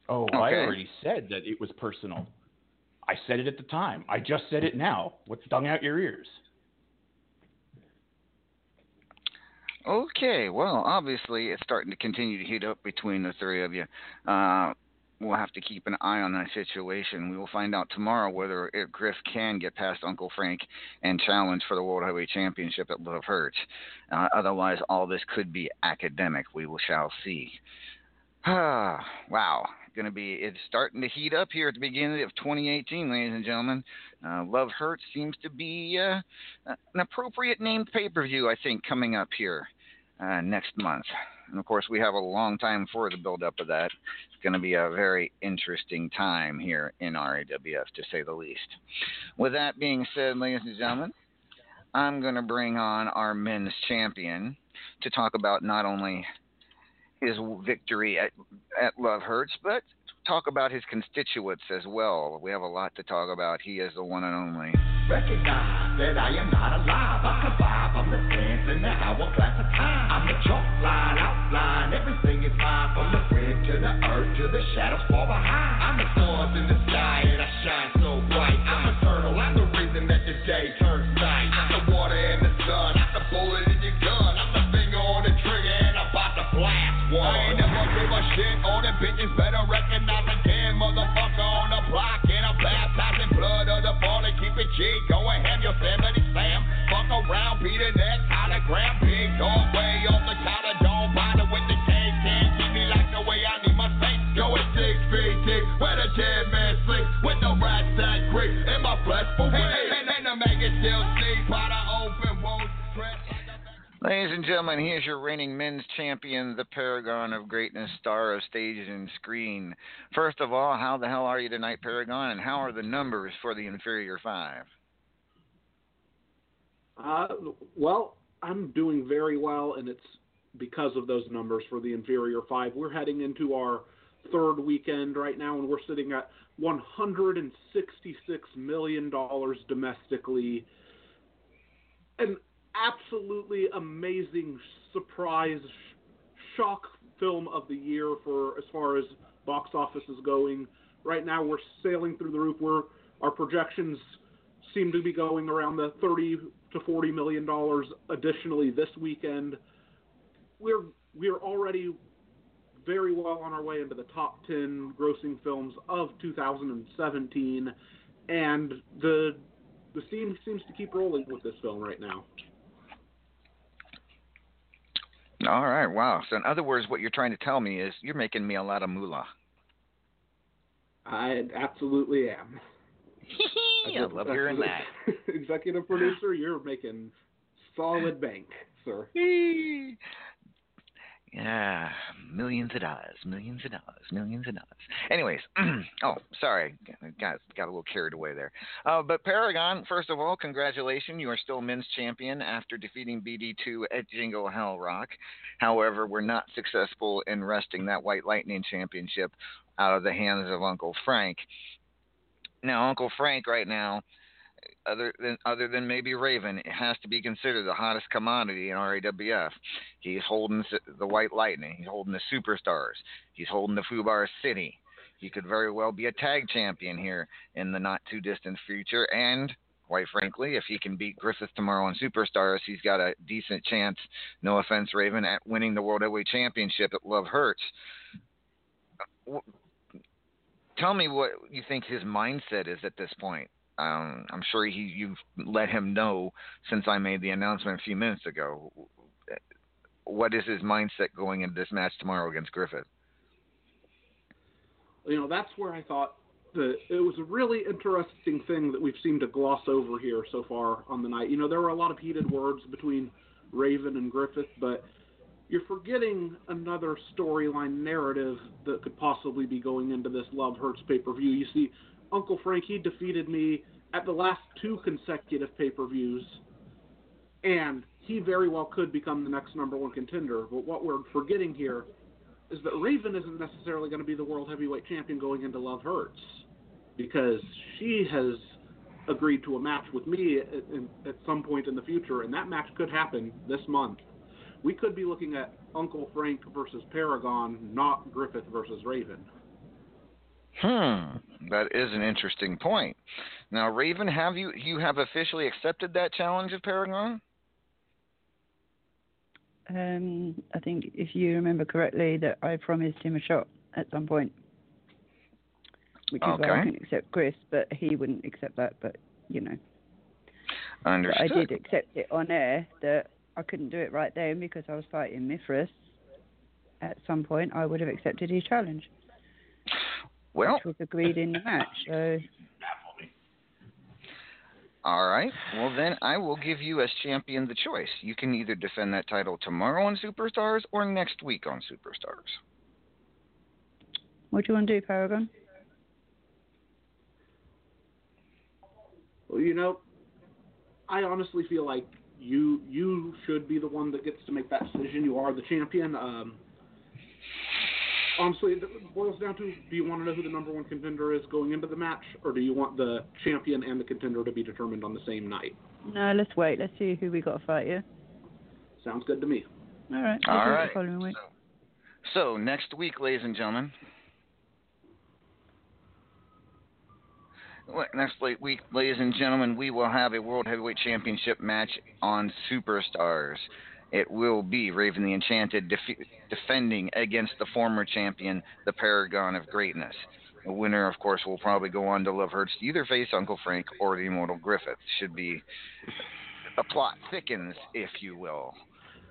Oh, I already said that it was personal. I said it at the time. I just said it now. What's dung out your ears? Okay, well, obviously it's starting to continue to heat up between the three of you. Uh, we'll have to keep an eye on that situation. We will find out tomorrow whether if Griff can get past Uncle Frank and challenge for the World Heavyweight Championship at Love Hurts. Uh, otherwise, all this could be academic. We will shall see. Wow. Going to be, it's starting to heat up here at the beginning of 2018, ladies and gentlemen. Uh, Love Hurts seems to be uh, an appropriate named pay per view, I think, coming up here uh, next month. And of course, we have a long time for the build up of that. It's going to be a very interesting time here in RAWF, to say the least. With that being said, ladies and gentlemen, I'm going to bring on our men's champion to talk about not only his victory at, at Love Hurts, but talk about his constituents as well. We have a lot to talk about. He is the one and only. Recognize that I am not alive. I survive. I'm the in the hourglass of time. I'm the chalk line, outline. Everything is mine. From the grid to the earth to the shadows far behind. I'm the stars in the sky one. I ain't never give a shit. All the bitches better recognize again. Motherfucker on the block and I'm baptizing blood of the fallen. Keep it G. Go and ham your family slam. Fuck around, beat the next hologram. Big dog Ladies and gentlemen, here's your reigning men's champion, the paragon of greatness, star of stage and screen. First of all, how the hell are you tonight, Paragon, and how are the numbers for the inferior five? Uh, well, I'm doing very well, and it's because of those numbers for the inferior five. We're heading into our third weekend right now, and we're sitting at 166 million dollars domestically. An absolutely amazing surprise, shock film of the year for as far as box office is going. Right now, we're sailing through the roof. Our projections seem to be going around the 30 to 40 million dollars additionally this weekend. We're we're already very well on our way into the top 10 grossing films of 2017 and the the steam seems to keep rolling with this film right now. All right, wow. So, in other words, what you're trying to tell me is you're making me a lot of moolah. I absolutely am. I love hearing that. Executive producer, you're making solid bank, sir. Yeah, millions of dollars, millions of dollars, millions of dollars. Anyways, oh, sorry, got got a little carried away there. Uh, but Paragon, first of all, congratulations, you are still men's champion after defeating BD2 at Jingle Hell Rock. However, we're not successful in wresting that White Lightning Championship out of the hands of Uncle Frank. Now, Uncle Frank, right now, other than other than maybe Raven, it has to be considered the hottest commodity in RAWF. He's holding the White Lightning. He's holding the Superstars. He's holding the Fubar City. He could very well be a tag champion here in the not too distant future, and quite frankly, if he can beat Griffith tomorrow on Superstars, he's got a decent chance, no offense, Raven, at winning the World Heavyweight Championship at Love Hurts. Tell me what you think his mindset is at this point. Um, I'm sure he you've let him know since I made the announcement a few minutes ago. What is his mindset going into this match tomorrow against Griffith? you know, that's where I thought that it was a really interesting thing that we've seemed to gloss over here so far on the night. You know, there were a lot of heated words between Raven and Griffith, but you're forgetting another storyline narrative that could possibly be going into this Love Hurts pay per view. You see, Uncle Frank, he defeated me at the last two consecutive pay per views, and he very well could become the next number one contender. But what we're forgetting here is that Raven isn't necessarily going to be the world heavyweight champion going into Love Hurts because she has agreed to a match with me at, at, at some point in the future, and that match could happen this month. We could be looking at Uncle Frank versus Paragon, not Griffith versus Raven. Hmm, that is an interesting point. Now, Raven, have you you have officially accepted that challenge of Paragon? Um, I think if you remember correctly, that I promised him a shot at some point, which is why I Okay. couldn't accept Chris, but he wouldn't accept that. But you know, but Understood. I did accept it on air that I couldn't do it right then because I was fighting Mithras. At some point, I would have accepted his challenge, Well, which was agreed in the match. So all right. Well, then I will give you as champion the choice. You can either defend that title tomorrow on Superstars or next week on Superstars. what do you want to do, Paragon? Well, you know, I honestly feel like you you should be the one that gets to make that decision. You are the champion. Um, honestly, it boils down to: Do you want to know who the number one contender is going into the match, or do you want the champion and the contender to be determined on the same night? No, let's wait. Let's see who we got to fight yeah? Sounds good to me. All right. All we'll do right. The following week. So next week, ladies and gentlemen. Next la- week, ladies and gentlemen, we will have a World Heavyweight Championship match on Superstars. It will be Raven the Enchanted defe- defending against the former champion, the Paragon of Greatness. The winner, of course, will probably go on to Love Hurts to either face Uncle Frank or the Immortal Griffith. Should be the plot thickens, if you will,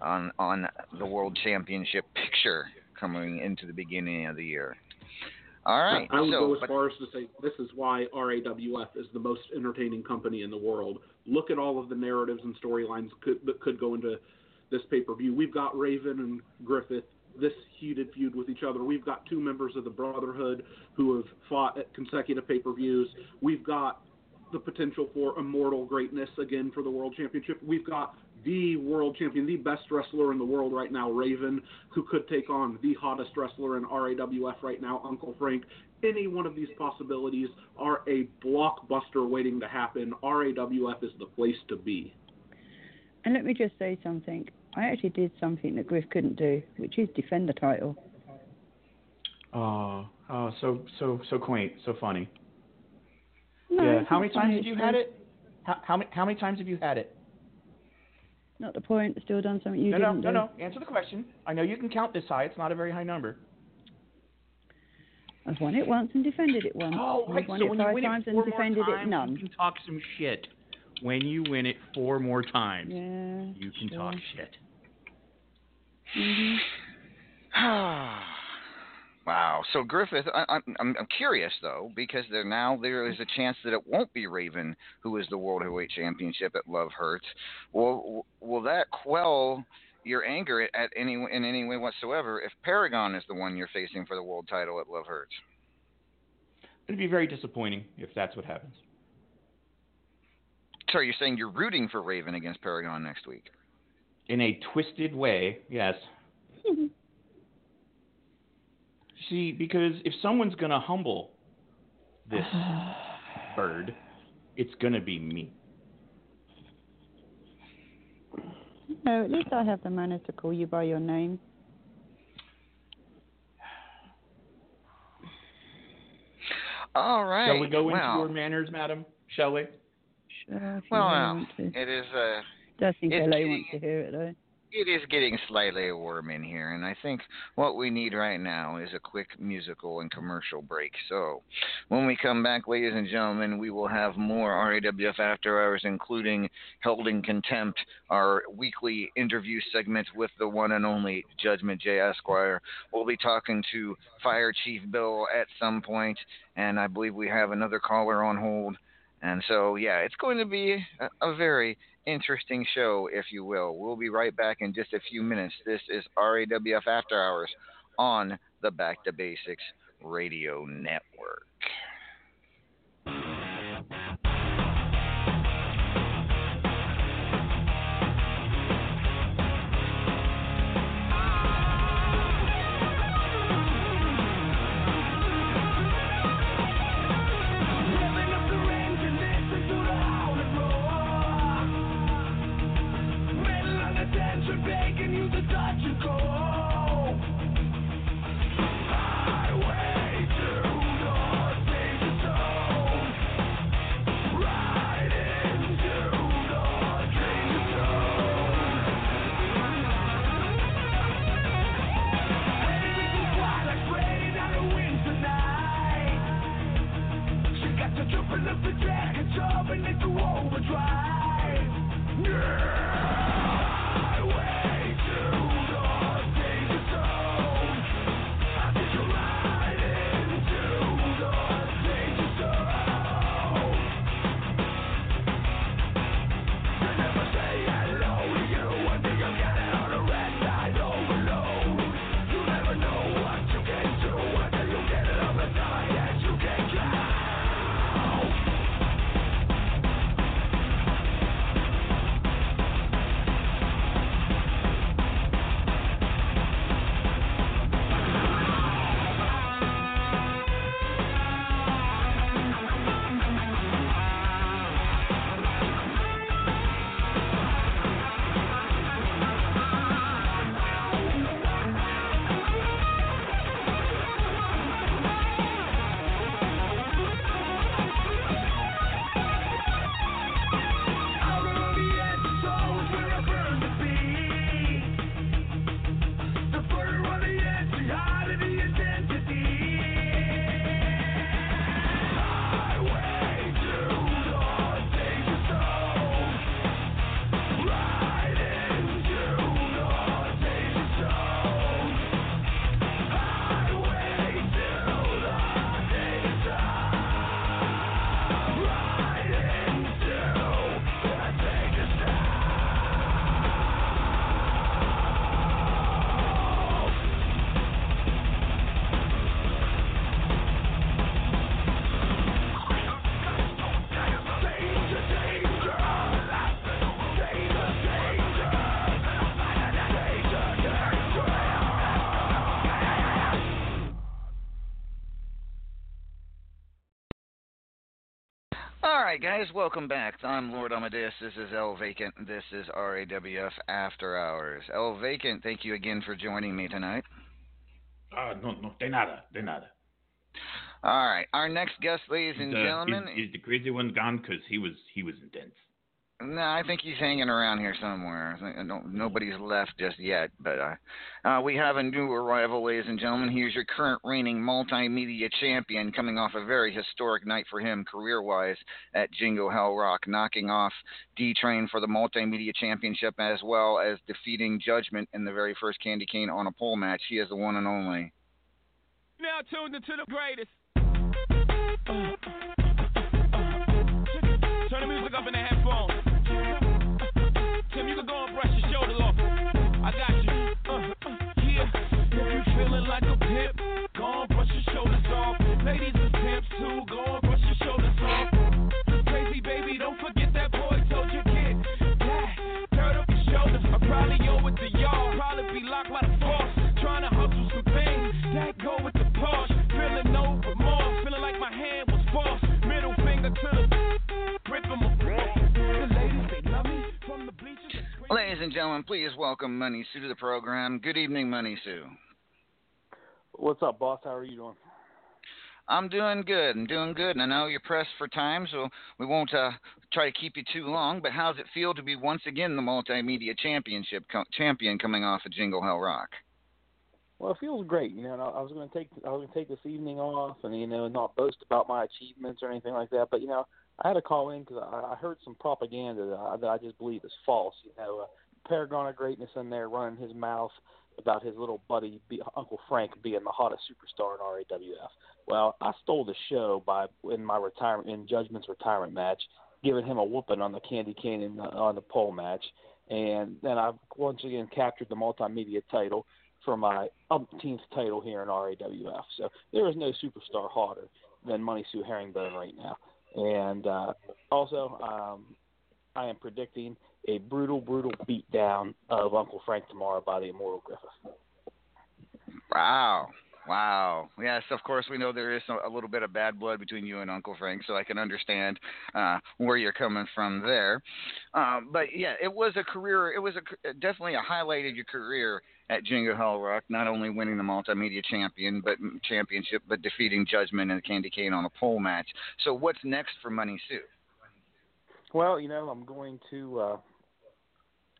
on on the World Championship picture coming into the beginning of the year. All right, I would so go as but- far as to say this is why RAWF is the most entertaining company in the world. Look at all of the narratives and storylines could, that could go into this pay per view. We've got Raven and Griffith, this heated feud with each other. We've got two members of the Brotherhood who have fought at consecutive pay per views. We've got the potential for immortal greatness again for the world championship. We've got the world champion, the best wrestler in the world right now, Raven, who could take on the hottest wrestler in RAWF right now, Uncle Frank. Any one of these possibilities are a blockbuster waiting to happen. RAWF is the place to be. And let me just say something. I actually did something that Griff couldn't do, which is defend the title. Oh, oh, so so so quaint, so funny. No, yeah. How many times have you had it? How, how many how many times have you had it? Not the point. Still done something you no, no, didn't no, do. no. Answer the question. I know you can count this high. It's not a very high number. I've won it once and defended it once. Oh, I've right. won So it when you five win times it and four more defended times, it none. you can talk some shit. When you win it four more times, Yeah. you can sure. talk shit. Hmm wow. So Griffith, I, I'm I'm I'm curious though because there now there is a chance that it won't be Raven who is the World Heavyweight Championship at Love Hurts. Will will that quell your anger at any in any way whatsoever if Paragon is the one you're facing for the world title at Love Hurts? It'd be very disappointing if that's what happens. Sorry, you're saying you're rooting for Raven against Paragon next week. In a twisted way, yes. See, because if someone's gonna humble this bird, it's gonna be me. No, at least I have the manners to call you by your name. All right. Shall we go into wow. your manners, madam? Shall we? Uh, if Well, really no, want it is uh, Don't think it's getting- wants to hear it though. it is getting slightly warm in here, and I think what we need right now is a quick musical and commercial break. So, when we come back, ladies and gentlemen, we will have more RAWF After Hours, including Held in Contempt, our weekly interview segment with the one and only Judgment J. Esquire. We'll be talking to Fire Chief Bill at some point, and I believe we have another caller on hold. And so, yeah, it's going to be a, a very interesting show, if you will. We'll be right back in just a few minutes. This is RAWF After Hours on the Back to Basics Radio Network. Right, guys, welcome back. I'm Lord Amadeus. This is El Vacant. This is RAWF After Hours. El Vacant, thank you again for joining me tonight. Ah, no, no, de nada, de nada. All right, our next guest, ladies and The- gentlemen. is, is the crazy one gone? Because he was he was intense. No, I think he's hanging around here somewhere. I no, nobody's left just yet, but uh, uh, we have a new arrival, ladies and gentlemen. He is your current reigning multimedia champion, coming off a very historic night for him career-wise at Jingle Hell Rock, knocking off D Train for the multimedia championship, as well as defeating Judgment in the very first Candy Cane on a pole match. He is the one and only. Now tuned into the greatest. Turn the music up in the headphones. You can go and brush your shoulders off. I got you. Uh, uh, yeah. If you feeling like a pimp, go and brush your shoulders off. Ladies and pimps too, go and gentlemen, please welcome Money Sue to the program. Good evening, Money Sue. What's up, boss? How are you doing? I'm doing good. I'm doing good, and I know you're pressed for time, so we won't uh, try to keep you too long. But how's it feel to be once again the multimedia championship co- champion coming off of Jingle Hell Rock? Well, it feels great. You know, and I I was going to take I was going to take this evening off, and you know, not boast about my achievements or anything like that. But you know, I had to call in because I, I heard some propaganda that I, that I just believe is false. You know, uh, Paragon of Greatness in there running his mouth about his little buddy Uncle Frank being the hottest superstar in RAWF. Well, I stole the show by in my retirement in Judgment's retirement match, giving him a whooping on the candy cane in the, on the pole match, and then I've once again captured the multimedia title for my umpteenth title here in RAWF. So there is no superstar hotter than Money Sue Herringbone right now. And uh, also, um, I am predicting a brutal, brutal beatdown of Uncle Frank tomorrow by the Immortal Griffith. Wow. Wow. Yes, of course we know there is a, little bit of bad blood between you and Uncle Frank, so I can understand uh, where you're coming from there. Um, but yeah, it was a career. It was a definitely a highlight of your career at Jingle Hell Rock. Not only winning the multimedia champion, but championship, but defeating Judgment and Candy Cane on a pole match. So what's next for Money Sue? Well, you know, I'm going to. Uh,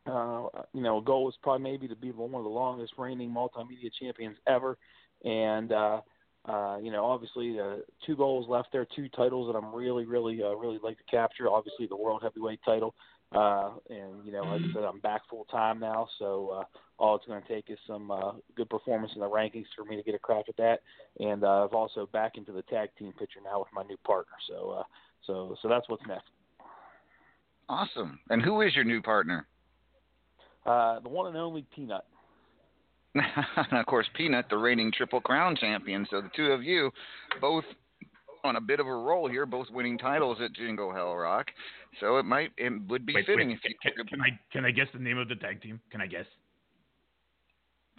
uh, you know, a goal is probably maybe to be one of the longest reigning multimedia champions ever, and uh, uh, you know, obviously, uh, two goals left there, two titles that I'm really, really, uh, really like to capture. Obviously, the world heavyweight title, uh, and you know, like I said, I'm back full time now, so uh, all it's going to take is some uh, good performance in the rankings for me to get a crack at that. And uh, I've also back into the tag team picture now with my new partner. So, uh, so, so that's what's next. Awesome. And who is your new partner? Uh, the one and only Peanut. and of course, Peanut, the reigning Triple Crown champion. So the two of you, both on a bit of a roll here, both winning titles at Jingle Hell Rock. So it might, it would be Wait, fitting wait, if you. can, can I can I guess the name of the tag team? Can I guess?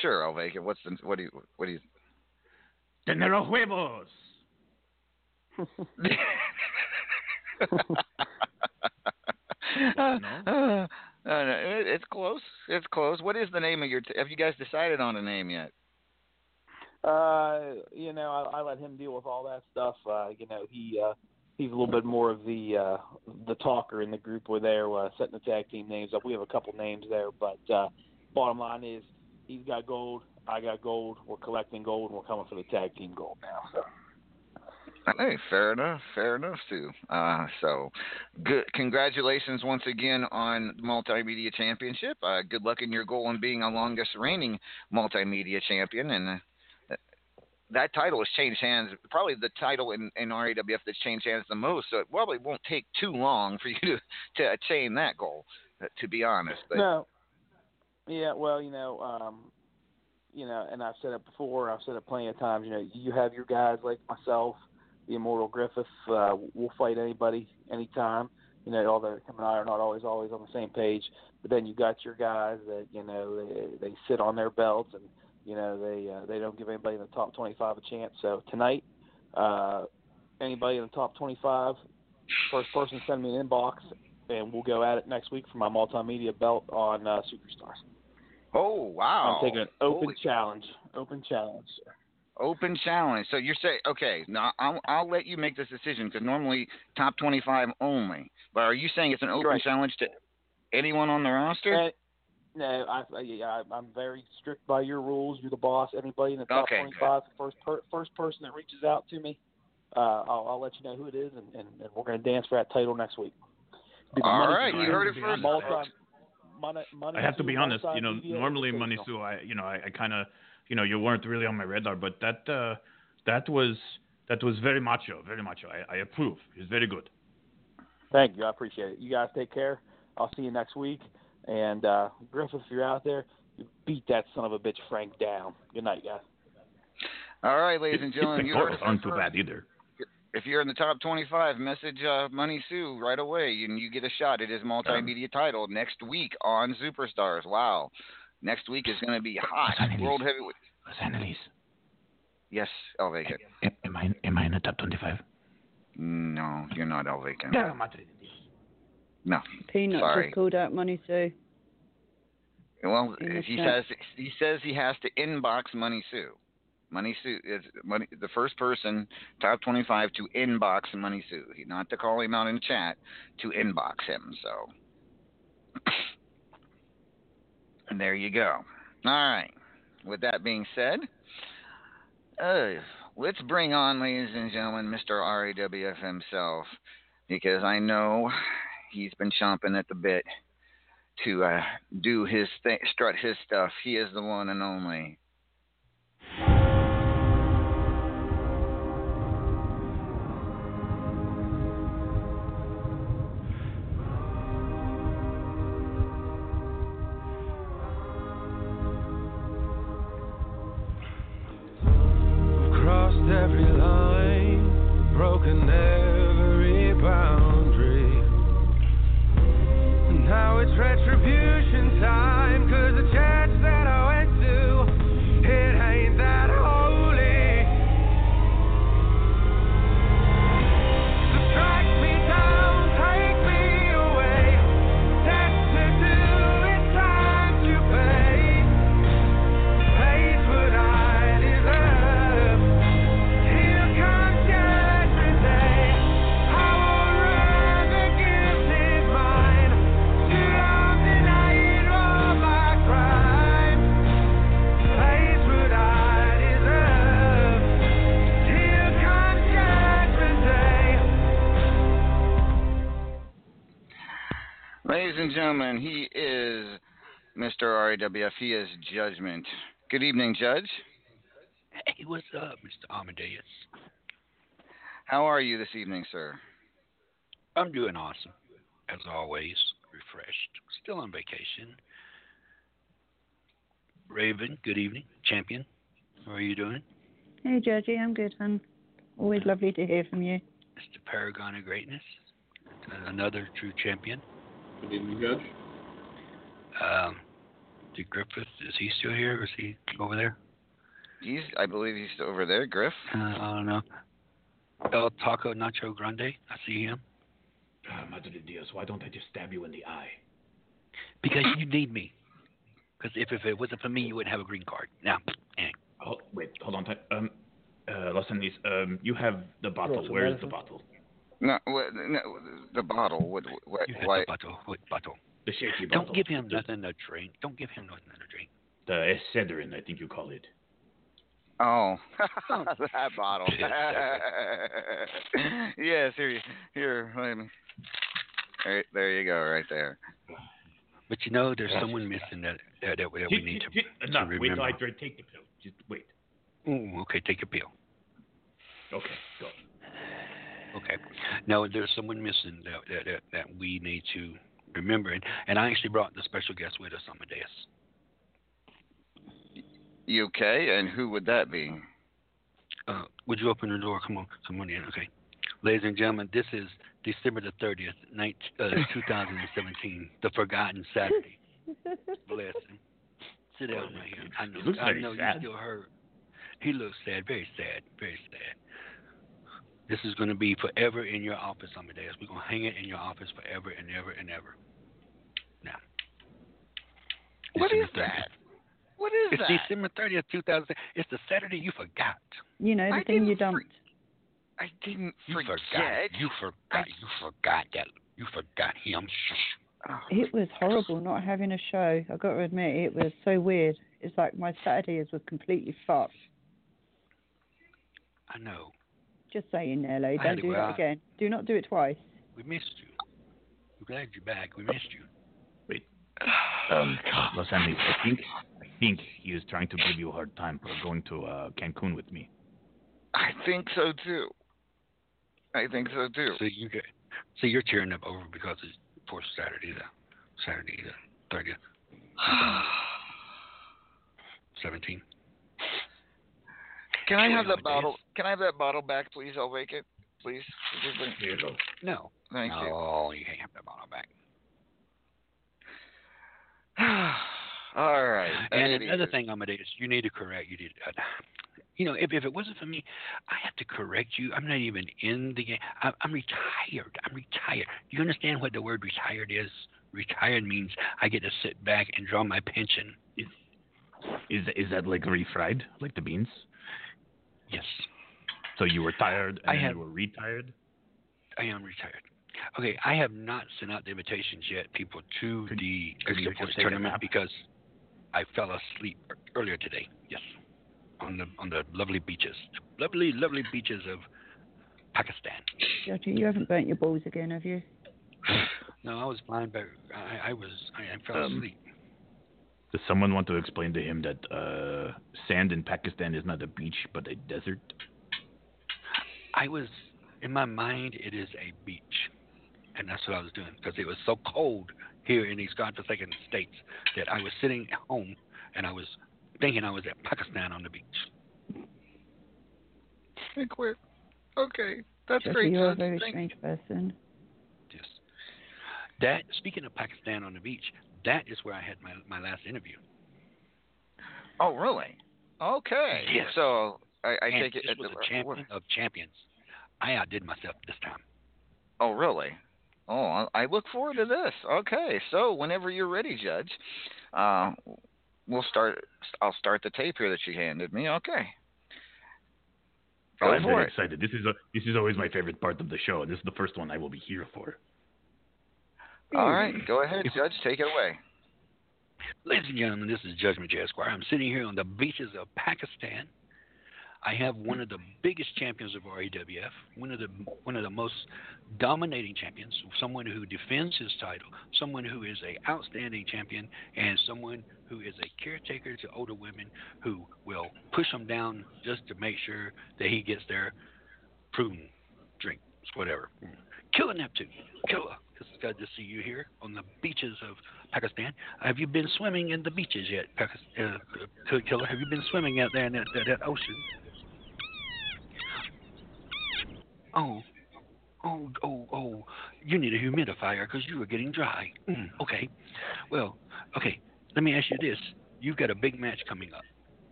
Sure, I'll make it. What's the what do you what do you? Tenero huevos. Uh, uh, it- it's close. It's close. What is the name of your? T- have you guys decided on a name yet? Uh, you know, I, I let him deal with all that stuff. Uh, you know, he uh, he's a little bit more of the uh, the talker in the group. We're there uh, setting the tag team names up. We have a couple names there, but uh, bottom line is he's got gold. I got gold. We're collecting gold, and we're coming for the tag team gold now. So. Hey, fair enough. Fair enough, Sue. Uh, so, good. Congratulations once again on multimedia championship. Uh, good luck in your goal in being a longest reigning multimedia champion, and uh, that title has changed hands. Probably the title in, in RAWF that's changed hands the most. So it probably won't take too long for you to to attain that goal. uh, To be honest, but No. Yeah, well, you know, um, you know, and I've said it before. I've said it plenty of times. You know, you have your guys like myself, the Immortal Griffith. Uh, we'll fight anybody, anytime. You know, although him and I are not always always on the same page. But then you got your guys that you know they they sit on their belts and you know they uh, they don't give anybody in the top 25 a chance. So tonight, uh, anybody in the top 25, first person send me an inbox, and we'll go at it next week for my multimedia belt on uh, Superstars. oh wow, I'm taking an open Holy- challenge. Open challenge. Open challenge. So you're saying, okay, now I'll, I'll let you make this decision because normally top 25 only. But are you saying it's an open Right. challenge to anyone on the roster? Uh, no, I, I, I'm very strict by your rules. You're the boss. Anybody in the top Okay, 25, first per, first person that reaches out to me, uh, I'll, I'll let you know who it is, and, and, and we're going to dance for that title next week. Be the All money right, Sue you heard it first, multi- money, money I have to be honest. You know, normally invitational. Money Sue, I you know, I, I kind of, you know, you weren't really on my radar, but that uh, that was that was very macho, very macho. I, I approve. It's very good. Thank you. I appreciate it. You guys take care. I'll see you next week. And uh, Griffith, if you're out there, you beat that son of a bitch Frank down. Good night, guys. All right, ladies and gentlemen, the you heard it aren't first. too bad either. If you're in the top 25, message uh, Money Sue right away, and you get a shot at his multimedia title next week on Superstars. Wow, next week is going to be hot. World heavyweight. Los Angeles. Yes, Elvega. Am, am I am I in the top 25? No, you're not Elvega. Yeah, madre de No. Peanut Sorry. just called out Money Sue. Well, he says he says he has to inbox Money Sue. Money Sue is money. The first person, top 25 to inbox Money Sue, not to call him out in chat, to inbox him. So, and there you go. All right. With that being said, uh, let's bring on, ladies and gentlemen, Mr. RAWF himself, because I know he's been chomping at the bit to uh, do his th- strut his stuff. He is the one and only. Mr. RAWF. He is Judgment. Good evening, Judge. Hey, what's up, Mr. Amadeus? How are you this evening, sir? I'm doing awesome, as always. Refreshed. Still on vacation. Raven, good evening. Champion, how are you doing? Hey, Georgie, I'm good, hon. Always lovely to hear from you. Mr. Paragon of Greatness, another true champion. Good evening, Judge. Um, Dick Griffith, is he still here or is he over there? He's, I believe he's over there, Griff. Uh, I don't know. El Taco Nacho Grande, I see him. Ah, Madre de Dios, why don't I just stab you in the eye? Because you need me. Because if, if it wasn't for me, you wouldn't have a green card. Now, eh. Oh, wait, hold on. ti- Um, uh, Los Angeles, um, you have the bottle. Where is the bottle? No, what, no the bottle. What, what, You have why? the bottle. What bottle? The shaky bottle. Don't give him nothing to drink. Don't give him nothing to drink. The Excedrin, I think you call it. Oh, that bottle. yes, here, here. Let me. There, there you go, right there. But you know, there's someone missing that that, that, we- that we need to, to No, wait remember. till I dr- take the pill. Just wait. Ooh, okay, take your pill. Okay, go. Okay. Now there's someone missing that that, that, that we need to remember, and, and I actually brought the special guest with us, Amadeus. You okay? And who would that be? Uh, would you open the door? Come on, come on in. Okay. Ladies and gentlemen, this is December the 30th, 19, uh, 2017, the Forgotten Saturday. Blessing. Sit down right here. I know, He looks I know sad. you still hurt. He looks sad, very sad, very sad. This is going to be forever in your office, Amadeus. We're going to hang it in your office forever and ever and ever. Now. What December is 30th. that? What is It's that? It's December 30th, 2000. It's the Saturday you forgot. You know, the I thing you didn't dumped. I didn't You forget. forgot. You forgot. You forgot that. You forgot him. Oh, It was horrible not having a show. I've got to admit, it was so weird. It's like my Saturdays were completely fucked. I know. Just saying, Nello. Don't to do that out. again. Do not do it twice. We missed you. We're glad you're back. We missed you. Wait. Um, Los Angeles, I think, I think he is trying to give you a hard time for going to uh, Cancun with me. I think so too. I think so too. So you get. So you're tearing up over because it's for Saturday, the Saturday the thirtieth, seventeen. Can I have that bottle? Can I have that bottle back, please? I'll make it, please. Here you go. No. Thank you. no, you can't have that bottle back. All right. And Eddie. another thing, Amadeus, you need to correct. You did. Uh, you know, if if it wasn't for me, I have to correct you. I'm not even in the game. I, I'm retired. I'm retired. Do you understand what the word retired is? Retired means I get to sit back and draw my pension. Is is is that like refried, like the beans? Yes. So you were tired and I have- you were retired? I am retired. Okay, I have not sent out the invitations yet, people, to the could you Extra Force just take a tournament because I fell asleep earlier today. Yes, on the on the lovely beaches, lovely lovely beaches of Pakistan. Judgy, you haven't burnt your balls again, have you? No, I was blind, but I, I was I, I fell Um, asleep. Does someone want to explain to him that uh, sand in Pakistan is not a beach but a desert? I was in my mind. It is a beach, and that's what I was doing because it was so cold here in these godforsaken states that I was sitting at home and I was thinking I was at Pakistan on the beach. Think we're okay. That's Judgy, great. you're a very Thank- strange person. Yes. That speaking of Pakistan on the beach, that is where I had my my last interview. Oh, really? Okay. Yes. So I, I take it. this was a champion of champions. I outdid myself this time. Oh, really? Oh, I I look forward to this. Okay, so whenever you're ready, Judge, uh, we'll start. I'll start the tape here that she handed me. Okay. Go I'm very it. excited. This is a, this is always my favorite part of the show. This is the first one I will be here for. All right, hmm. go ahead, Judge. Take it away. Ladies and gentlemen, this is Judge Major Esquire. I'm sitting here on the beaches of Pakistan. I have one of the biggest champions of RAWF, one of the one of the most dominating champions, someone who defends his title, someone who is a outstanding champion, and someone who is a caretaker to older women who will push them down just to make sure that he gets their prune drinks, whatever. Killer Neptune, Killer. It's good to see you here on the beaches of Pakistan. Have you been swimming in the beaches yet, Pakistan, uh, Killer? Have you been swimming out there in that, that, that ocean? Oh, oh, oh, oh! You need a humidifier because you are getting dry. Mm, okay, well, okay. Let me ask you this: You've got a big match coming up,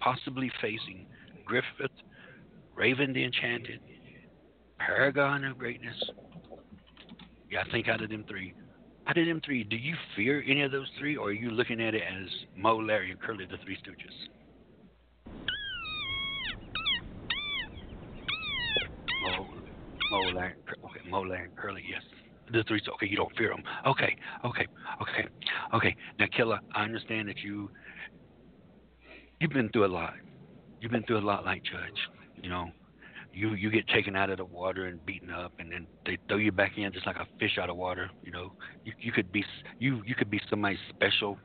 possibly facing Griffith, Raven the Enchanted, Paragon of Greatness. I think out of them three. Out of them three, do you fear any of those three, or are you looking at it as Mo, Larry, and Curly, the Three Stooges? Mo, Mo, Larry, okay, Mo, Larry, and Curly, yes. The three, okay, you don't fear them. Okay, okay, okay, okay. Now, Killer, I understand that you, you've been through a lot. You've been through a lot like Judge. You know, you you get taken out of the water and beaten up, and then they throw you back in just like a fish out of water. You know, you you could be you you could be somebody special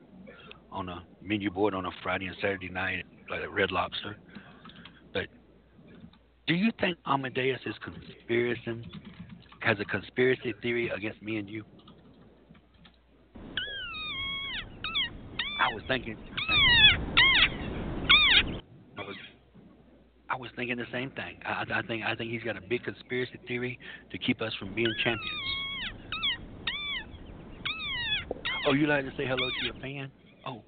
on a menu board on a Friday and Saturday night, like a Red Lobster. But do you think Amadeus is conspiracy has a conspiracy theory against me and you? I was thinking. I was I was thinking the same thing. I, I think I think he's got a big conspiracy theory to keep us from being champions. Oh, you like to say hello to your fan? Oh,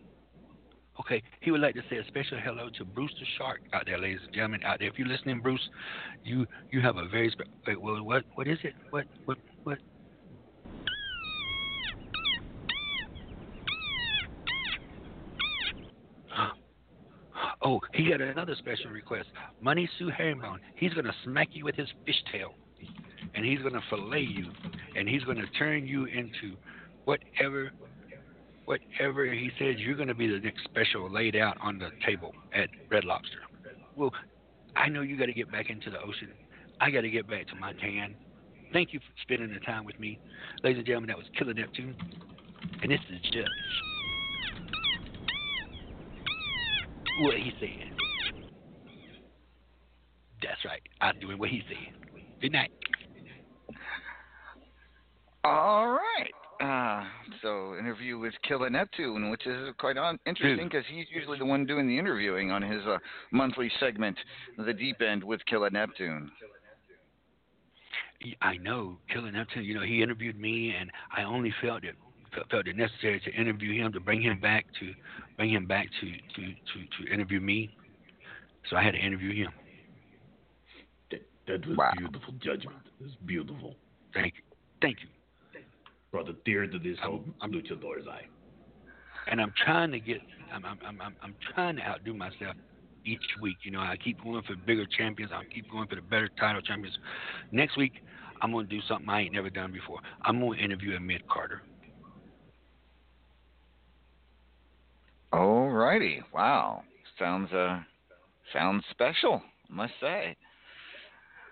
okay. He would like to say a special hello to Bruce the Shark out there, ladies and gentlemen. Out there, if you're listening, Bruce, you you have a very spe- wait. What what is it? What what what? Oh, he got another special request. Money Sue Herringbone. He's going to smack you with his fishtail, and he's going to fillet you, and he's going to turn you into whatever, whatever he says. You're going to be the next special laid out on the table at Red Lobster. Well, I know you got to get back into the ocean. I got to get back to my tan. Thank you for spending the time with me, ladies and gentlemen. That was Killer Neptune, and this is Judge. What he said. That's right. I'm doing what he said. Good night. All right. Uh, so interview with Killer Neptune, which is quite on, interesting because he's usually the one doing the interviewing on his uh, monthly segment, The Deep End with Killer Neptune. I know Killer Neptune. You know, he interviewed me, and I only felt it felt- felt it necessary to interview him to bring him back to bring him back to to to, to interview me. So I had to interview him. That, that was beautiful judgment. It was beautiful. Thank you. Thank you. Brought a tear to this whole luchador's eye. And I'm trying to get. I'm I'm I'm I'm, I'm trying to outdo myself. each week. You know, I keep going for bigger champions. I keep going for the better title champions. Next week, I'm gonna do something I ain't never done before. I'm gonna interview a mid carder. Alrighty. Wow. Sounds uh sounds special, I must say.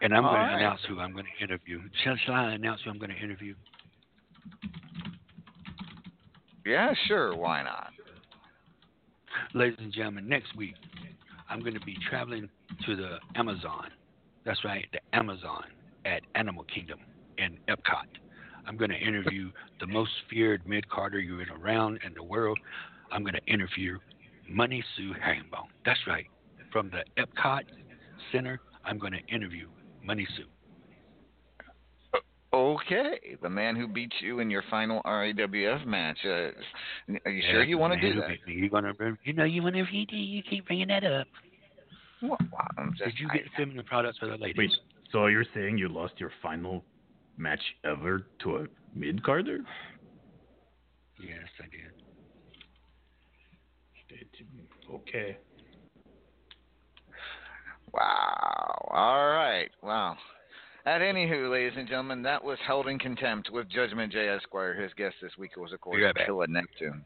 And I'm All going to right. announce who I'm going to interview. Shall, shall I announce who I'm going to interview? Yeah, sure, why not? Ladies and gentlemen, next week I'm going to be traveling to the Amazon. That's right, the Amazon at Animal Kingdom in Epcot. I'm going to interview the most feared mid carder you're in around in the world. I'm going to interview Money Sue Herringbone. That's right, from the Epcot Center. I'm going to interview Money Sue. Okay, the man who beat you in your final RAWF match. Uh, are you sure you want to do that? You're gonna, you know, you want to, you, you keep bringing that up. Well, I'm just, Did you get feminine products for the ladies? Wait, so you're saying you lost your final match ever to a mid carder? Yes, I did. Okay. Wow. All right. Wow. At anywho, ladies and gentlemen, that was held in contempt with Judgment J. Esquire. His guest this week was, of course, Be. Killa Neptune.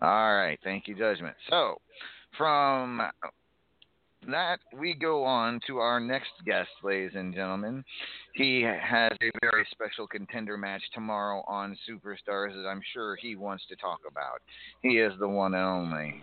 All right. Thank you, Judgment. So, from that, we go on to our next guest, ladies and gentlemen. He has a very special contender match tomorrow on Superstars that I'm sure he wants to talk about. He is the one and only.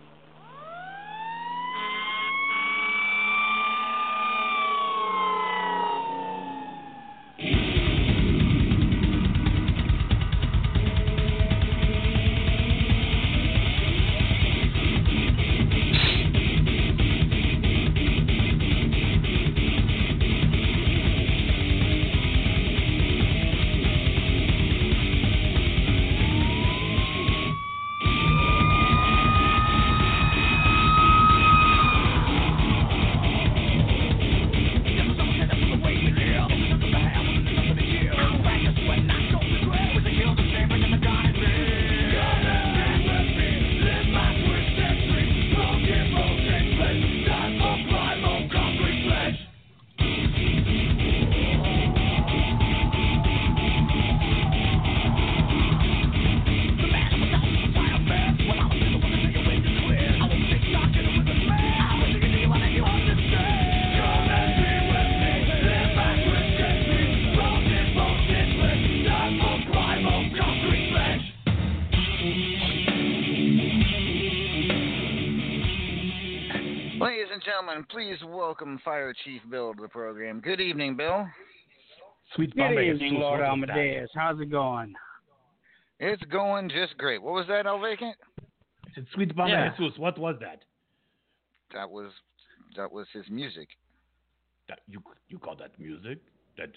And please welcome Fire Chief Bill to the program. Good evening, Bill. Sweet Good evening, Lord Amadeus. How's it going? It's going just great. What was that, El Vacant? I said, Sweet Mama Yeah. Jesus, what was that? That was that was his music. That you you call that music? That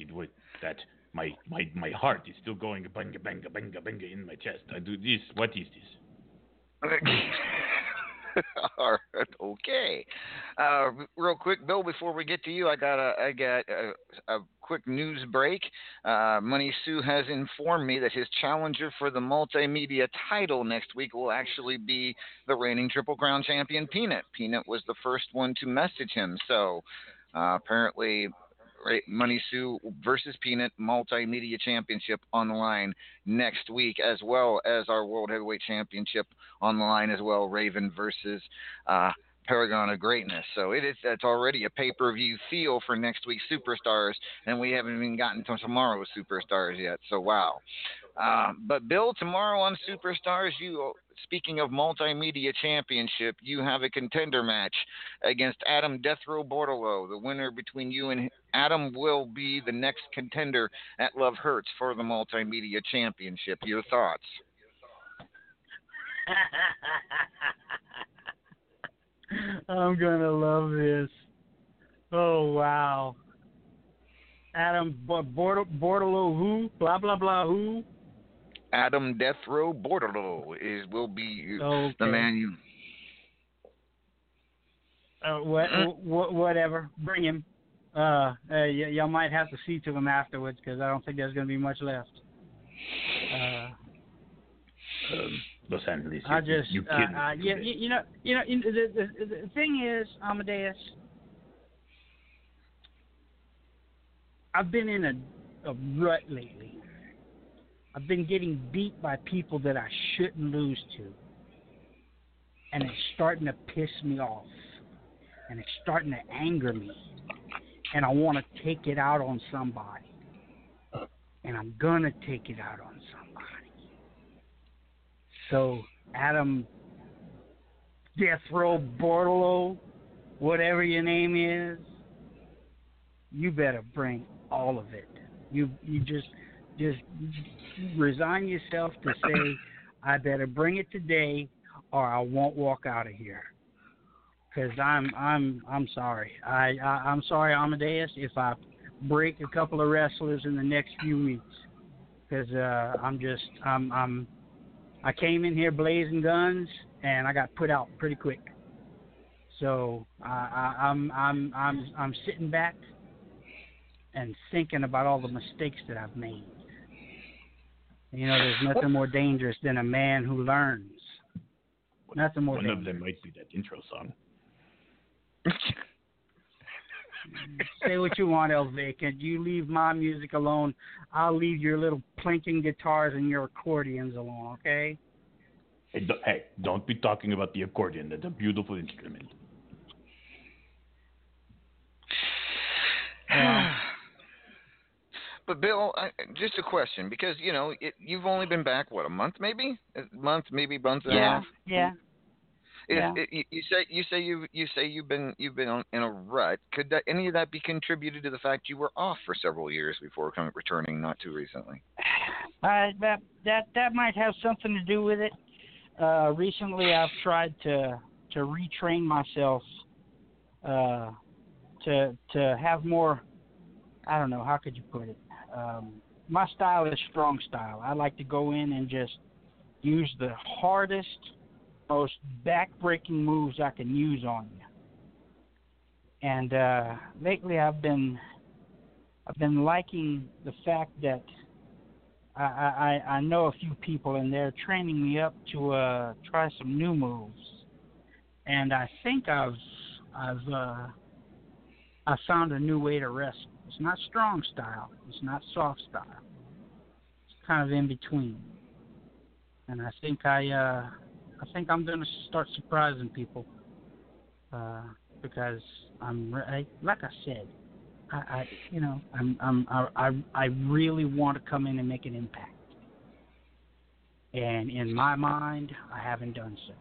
it was that my my my heart is still going banga banga banga banga in my chest. I do this. What is this? All right, okay. Uh, real quick, Bill. Before we get to you, I got a I got a, a quick news break. Uh, Money Sue has informed me that his challenger for the multimedia title next week will actually be the reigning Triple Crown champion Peanut. Peanut was the first one to message him, so uh, apparently. Ra- Money Sue versus Peanut Multimedia Championship on the line next week, as well as our World Heavyweight Championship on the line as well. Raven versus uh, Paragon of Greatness. So it is that's already a pay per view feel for next week's Superstars, and we haven't even gotten to tomorrow's Superstars yet. So wow. Uh, but Bill, tomorrow on Superstars, you speaking of multimedia championship, you have a contender match against Adam Death Row Bordello. The winner between you and Adam will be the next contender at Love Hurts for the multimedia championship. Your thoughts? I'm gonna love this. Oh wow. Adam Bo- Bord- Bordello who? Blah blah blah who? Adam Death Row Bordello is will be Okay. the man you. Uh, what, Mm. wh- whatever. Bring him. Uh, uh y- y'all might have to see to him afterwards because I don't think there's gonna be much left. Uh, Um, Los Angeles. I just, you uh, kidding uh, me you, you, you know, you know, you know, the, the, the thing is, Amadeus, I've been in a, a rut lately. I've been getting beat by people that I shouldn't lose to, and it's starting to piss me off, and it's starting to anger me, and I want to take it out on somebody, and I'm gonna take it out on somebody. So Adam Death Row Bortolo, whatever your name is, you better bring all of it. You you just just resign yourself to say, I better bring it today, or I won't walk out of here. Cause I'm I'm I'm sorry. I, I I'm sorry, Amadeus, if I break a couple of wrestlers in the next few weeks. Cause uh, I'm just I'm I'm I came in here blazing guns and I got put out pretty quick. So I, I, I'm I'm I'm I'm sitting back and thinking about all the mistakes that I've made. You know, there's nothing more dangerous than a man who learns. Nothing more One dangerous. of them might be that intro song. Say what you want, El Vacant. You leave my music alone. I'll leave your little plinking guitars and your accordions alone, okay? Hey, do- hey, don't be talking about the accordion. That's a beautiful instrument. But Bill, I, just a question because you know it, you've only been back what a month, maybe a month, maybe month and a half. yeah. Is, Yeah. it, you, you say you say you you say you've been you've been on, in a rut. Could that any of that be contributed to the fact you were off for several years before coming returning not too recently? Uh, that that that might have something to do with it. Uh, recently, I've tried to to retrain myself uh, to to have more. I don't know how could you put it. Um, my style is strong style. I like to go in and just use the hardest, most backbreaking moves I can use on you. And uh, lately, I've been I've been liking the fact that I, I I know a few people and they're training me up to uh try some new moves, and I think I've I've uh I found a new way to wrestle. It's not strong style. It's not soft style. It's kind of in between, and I think I uh I think I'm gonna start surprising people uh because I'm I, like I said I, I you know, I'm I'm I I really want to come in and make an impact. And in my mind, I haven't done so.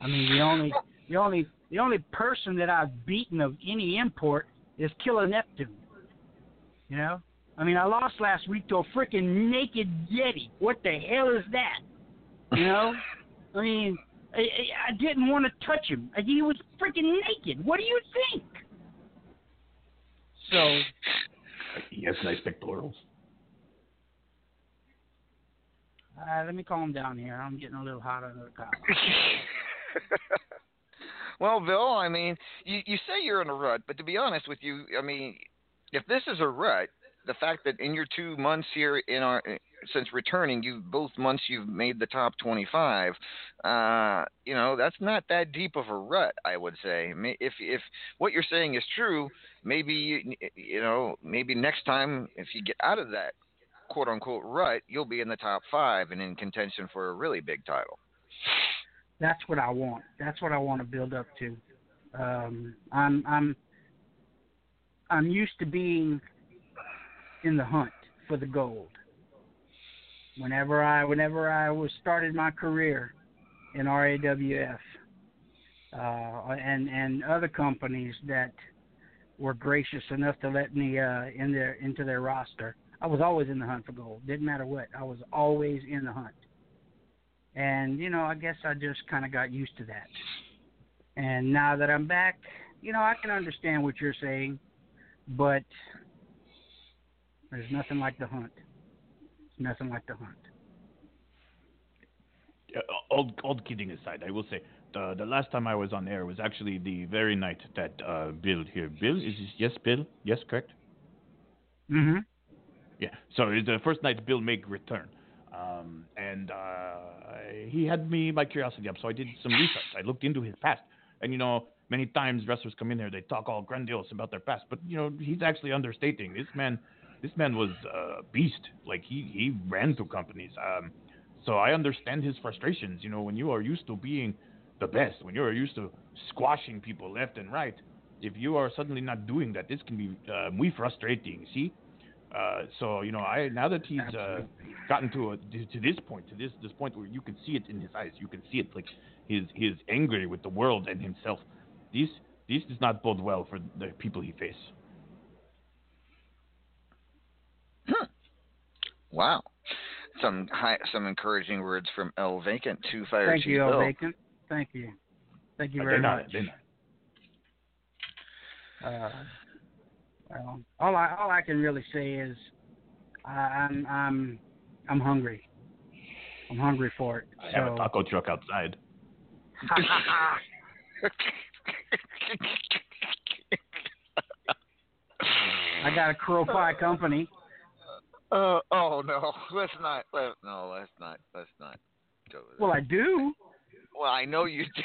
I mean, the only the only the only person that I've beaten of any import is Killer Neptune. You know? I mean, I lost last week to a freaking naked Yeti. What the hell is that? You know? I mean, I, I I didn't want to touch him. He was freaking naked. What do you think? So He has nice pectorals. Uh, let me calm down here. I'm getting a little hot under the collar. Well, Bill, I mean, you you say you're in a rut, but to be honest with you, I mean, if this is a rut, the fact that in your two months here in our since returning, you both months you've made the top 25. Uh, you know, that's not that deep of a rut, I would say. If if what you're saying is true, maybe you, you know, maybe next time if you get out of that quote unquote rut, you'll be in the top five and in contention for a really big title. That's what I want. That's what I want to build up to. Um, I'm I'm I'm used to being in the hunt for the gold. Whenever I whenever I was started my career in RAWF uh, and and other companies that were gracious enough to let me uh, in their into their roster, I was always in the hunt for gold. Didn't matter what. I was always in the hunt. And, you know, I guess I just kind of got used to that. And now that I'm back, you know, I can understand what you're saying, but there's nothing like the hunt. There's nothing like the hunt. Uh, all, all kidding aside, I will say the the last time I was on air was actually the very night that uh, Bill here. Bill is this, yes, Bill, yes, correct. Mm-hmm. Yeah. So it's the first night Bill make return. Um, and uh, he had me my curiosity up, so I did some research. I looked into his past, and you know, many times wrestlers come in here, they talk all grandiose about their past, but you know, he's actually understating. This man, this man was a beast. Like he he ran through companies. Um, so I understand his frustrations. You know, when you are used to being the best, when you are used to squashing people left and right, if you are suddenly not doing that, this can be uh, muy frustrating. See. Uh, so you know, I now that he's uh, gotten to a, to this point, to this this point where you can see it in his eyes, you can see it like his his angry with the world and himself. This this does not bode well for the people he face. Wow. Some high, some encouraging words from El Vacant to Fire Thank Chief you, Bill. El Vacant. Thank you. Thank you very not- much. they're not. Uh, well, all I all I can really say is I, I'm I'm I'm hungry. I'm hungry for it. I have a taco truck outside. I got a crow pie company. Uh, oh no, let's not. Let, no, let's not. Let's not. Go Well, I do. Well, I know you do.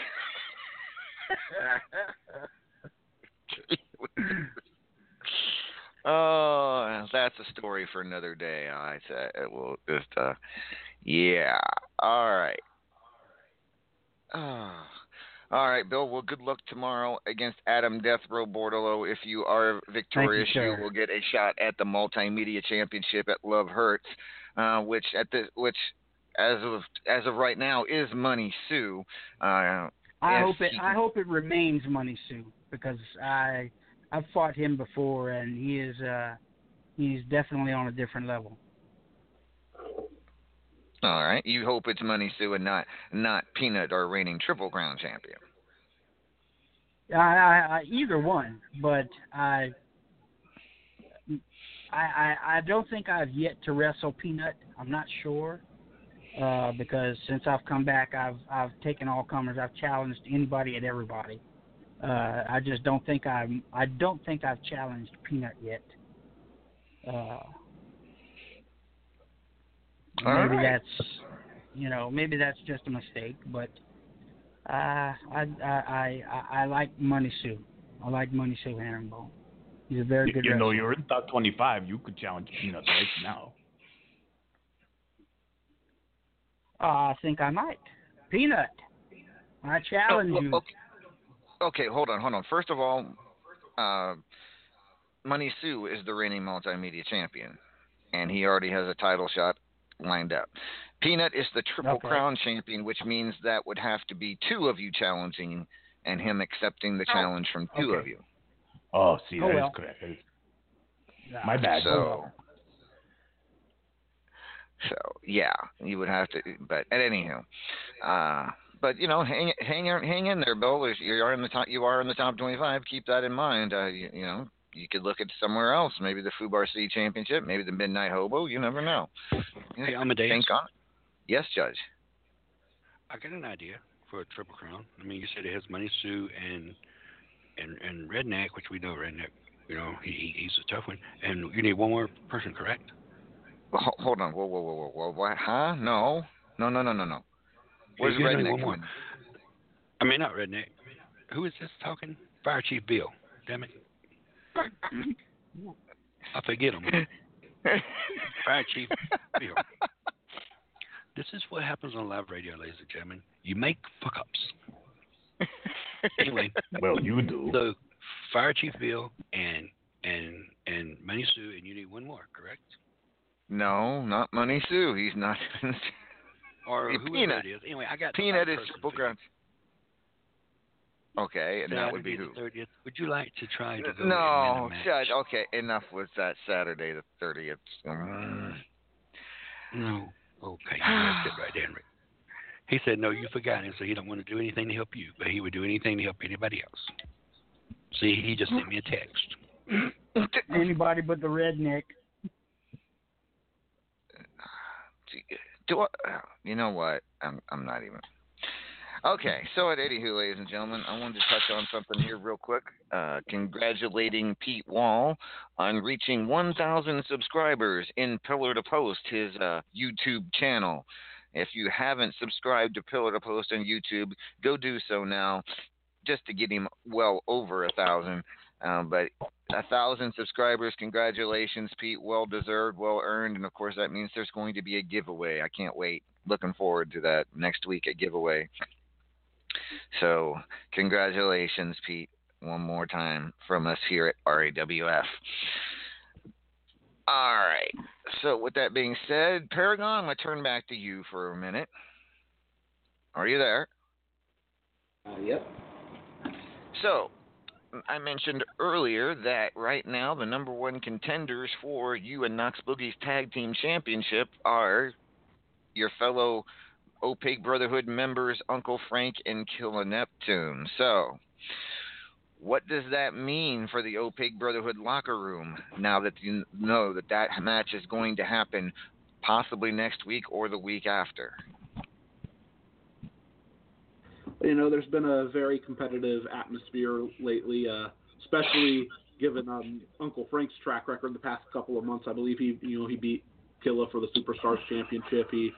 Oh, that's a story for another day. I said it will just. Uh, yeah. All right. Ah. all right, Bill. Well, good luck tomorrow against Adam Death Row Bordolo. If you are victorious, you will get a shot at the Multimedia Championship at Love Hurts, uh, which at the which as of as of right now is Money Sue. Uh, I hope it. he I hope it remains Money Sue because I I've fought him before and he is uh he's definitely on a different level. All right. You hope it's Money Sue and not not Peanut, our reigning Triple Crown champion. I, I, I either one, but I, I I don't think I've yet to wrestle Peanut. I'm not sure. Uh, because since I've come back, I've I've taken all comers. I've challenged anybody and everybody. Uh, I just don't think I'm. I don't think I've challenged Peanut yet. Uh, maybe right. that's, you know, maybe that's just a mistake. But uh, I, I I I I like Money Sue. I like Money Sue Herringbone. He's a very You, good you know, you're in top 25. You could challenge Peanut right now. Uh, I think I might. Peanut. I challenge Oh, you. Okay. okay, hold on, hold on. First of all, uh, Money Sue is the reigning multimedia champion, and he already has a title shot lined up. Peanut is the Triple Okay. Crown champion, which means that would have to be two of you challenging, and him accepting the challenge from two Okay. of you. Oh, see, Oh, that is well. correct. That is- Yeah. My bad. So, so yeah, you would have to. But at anyhow, uh, but you know, hang hang in- hang in there, Bill. You are in the top. You are in the top twenty-five. Keep that in mind. Uh, you, you know, you could look at somewhere else. Maybe the Fubar City Championship. Maybe the Midnight Hobo. You never know. Hey, Amadeus. Think on it. Yes, Judge. I got an idea for a triple crown. I mean, you said it has Money Sue and and and Redneck, which we know Redneck. You know, he he- he's a tough one. And you need one more person, correct? Ho- Hold on. Whoa, whoa, whoa, whoa, whoa. What? Huh? No. No, no, no, no, no. Where's You Redneck? one more. I mean, not Redneck. Who is this talking? Fire Chief Bill. Damn it. Mm-hmm. I forget him. Fire Chief Bill. This is what happens on live radio, ladies and gentlemen. You make fuck ups. Anyway, Well, you do. so Fire Chief Bill and and and Money Sue, and you need one more, correct? No, not Money Sue. He's not. Or Hey, whoever Peanut. it is. Anyway, I got Peanut the is right person Triple for you. Crown. Okay, and that would be Saturday who? the 30th. Would you like to try to go and win No, a match? Judge. Okay, enough with that. Saturday the thirtieth. Mm. No. Okay, you left it right there. Rick. He said, no, you forgot him, so he don't want to do anything to help you, but he would do anything to help anybody else. See, he just sent me a text. Anybody but the redneck. Do I, you know what? I'm I'm not even. Okay, so at anywho, ladies and gentlemen, I wanted to touch on something here real quick. Uh, congratulating Pete Wall on reaching 1,000 subscribers in Pillar to Post, his uh, YouTube channel. If you haven't subscribed to Pillar to Post on YouTube, go do so now, just to get him well over a thousand. Um, but a thousand subscribers, congratulations, Pete. Well deserved, well earned, and of course that means there's going to be a giveaway. I can't wait. Looking forward to that next week, a giveaway. So, congratulations, Pete, one more time from us here at RAWF. All right. So, with that being said, Paragon, I'm going to turn back to you for a minute. Are you there? Uh, yep. So, I mentioned earlier that right now the number one contenders for you and Knox Boogie's Tag Team Championship are your fellow Opaque Brotherhood members, Uncle Frank and Killer Neptune. So, what does that mean for the Opaque Brotherhood locker room now that you know that that match is going to happen possibly next week or the week after? You know, there's been a very competitive atmosphere lately, uh, especially given um, Uncle Frank's track record the past couple of months. I believe he, you know, he beat Killa for the Superstars Championship. He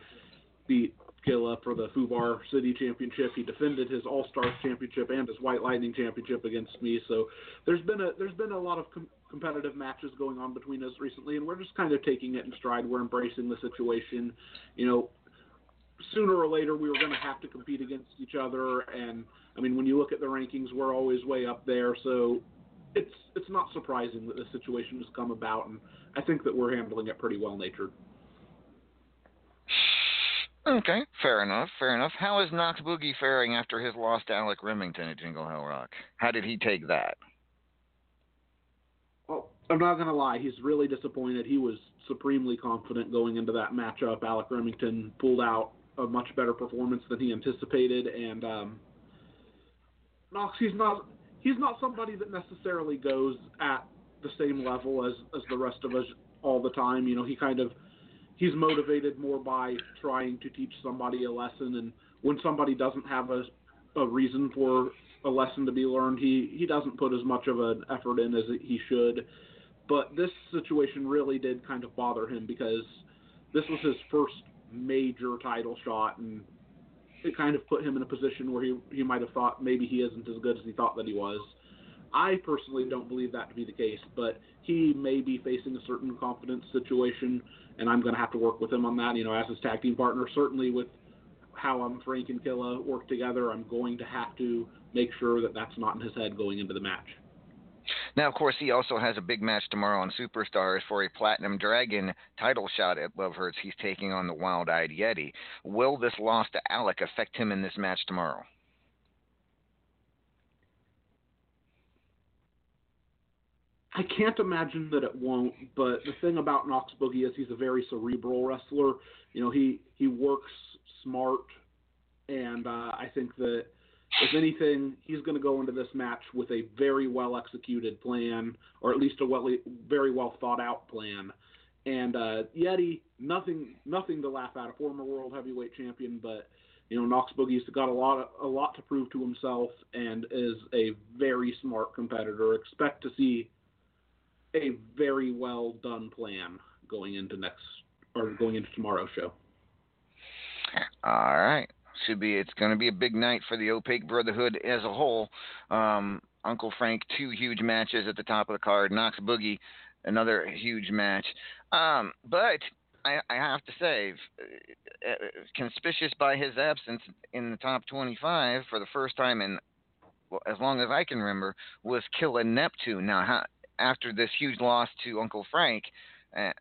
beat Killa for the Fubar City Championship. He defended his All Stars Championship and his White Lightning Championship against me. So there's been a there's been a lot of com- competitive matches going on between us recently, and we're just kind of taking it in stride. We're embracing the situation. You know, sooner or later we were going to have to compete against each other, and I mean when you look at the rankings, we're always way up there. So it's it's not surprising that the situation has come about, and I think that we're handling it pretty well natured. Okay, fair enough, fair enough. How is Knox Boogie faring after his loss to Alec Remington at Jingle Hell Rock? How did he take that? Well, I'm not gonna lie, he's really disappointed. He was supremely confident going into that matchup. Alec Remington pulled out a much better performance than he anticipated, and um, Knox, he's not he's not somebody that necessarily goes at the same level as as the rest of us all the time. You know, he kind of he's motivated more by trying to teach somebody a lesson, and when somebody doesn't have a a reason for a lesson to be learned, he he doesn't put as much of an effort in as he should. But this situation really did kind of bother him because this was his first major title shot, and it kind of put him in a position where he he might have thought maybe he isn't as good as he thought that he was. I personally don't believe that to be the case, but he may be facing a certain confidence situation, and I'm going to have to work with him on that. You know, as his tag team partner, certainly with how I'm Frank and Killa work together, I'm going to have to make sure that that's not in his head going into the match. Now, of course, he also has a big match tomorrow on Superstars for a Platinum Dragon title shot at Love Hurts. He's taking on the Wild Eyed Yeti. Will this loss to Alec affect him in this match tomorrow? I can't imagine that it won't, but the thing about Knox Boogie is he's a very cerebral wrestler. You know, he he works smart, and uh, I think that if anything, he's going to go into this match with a very well executed plan, or at least a well, very well thought out plan. And uh, Yeti, nothing nothing to laugh at, a former world heavyweight champion, but you know Knox Boogie's got a lot of, a lot to prove to himself, and is a very smart competitor. Expect to see a very well done plan going into next or going into tomorrow's show. All right. Should be. It's going to be a big night for the Opaque Brotherhood as a whole. Um, Uncle Frank, two huge matches at the top of the card. Knox Boogie, another huge match. Um, but I, I have to say, uh, conspicuous by his absence in the top 25 for the first time in well, as long as I can remember, was Killa Neptune. Now, how, after this huge loss to Uncle Frank, uh,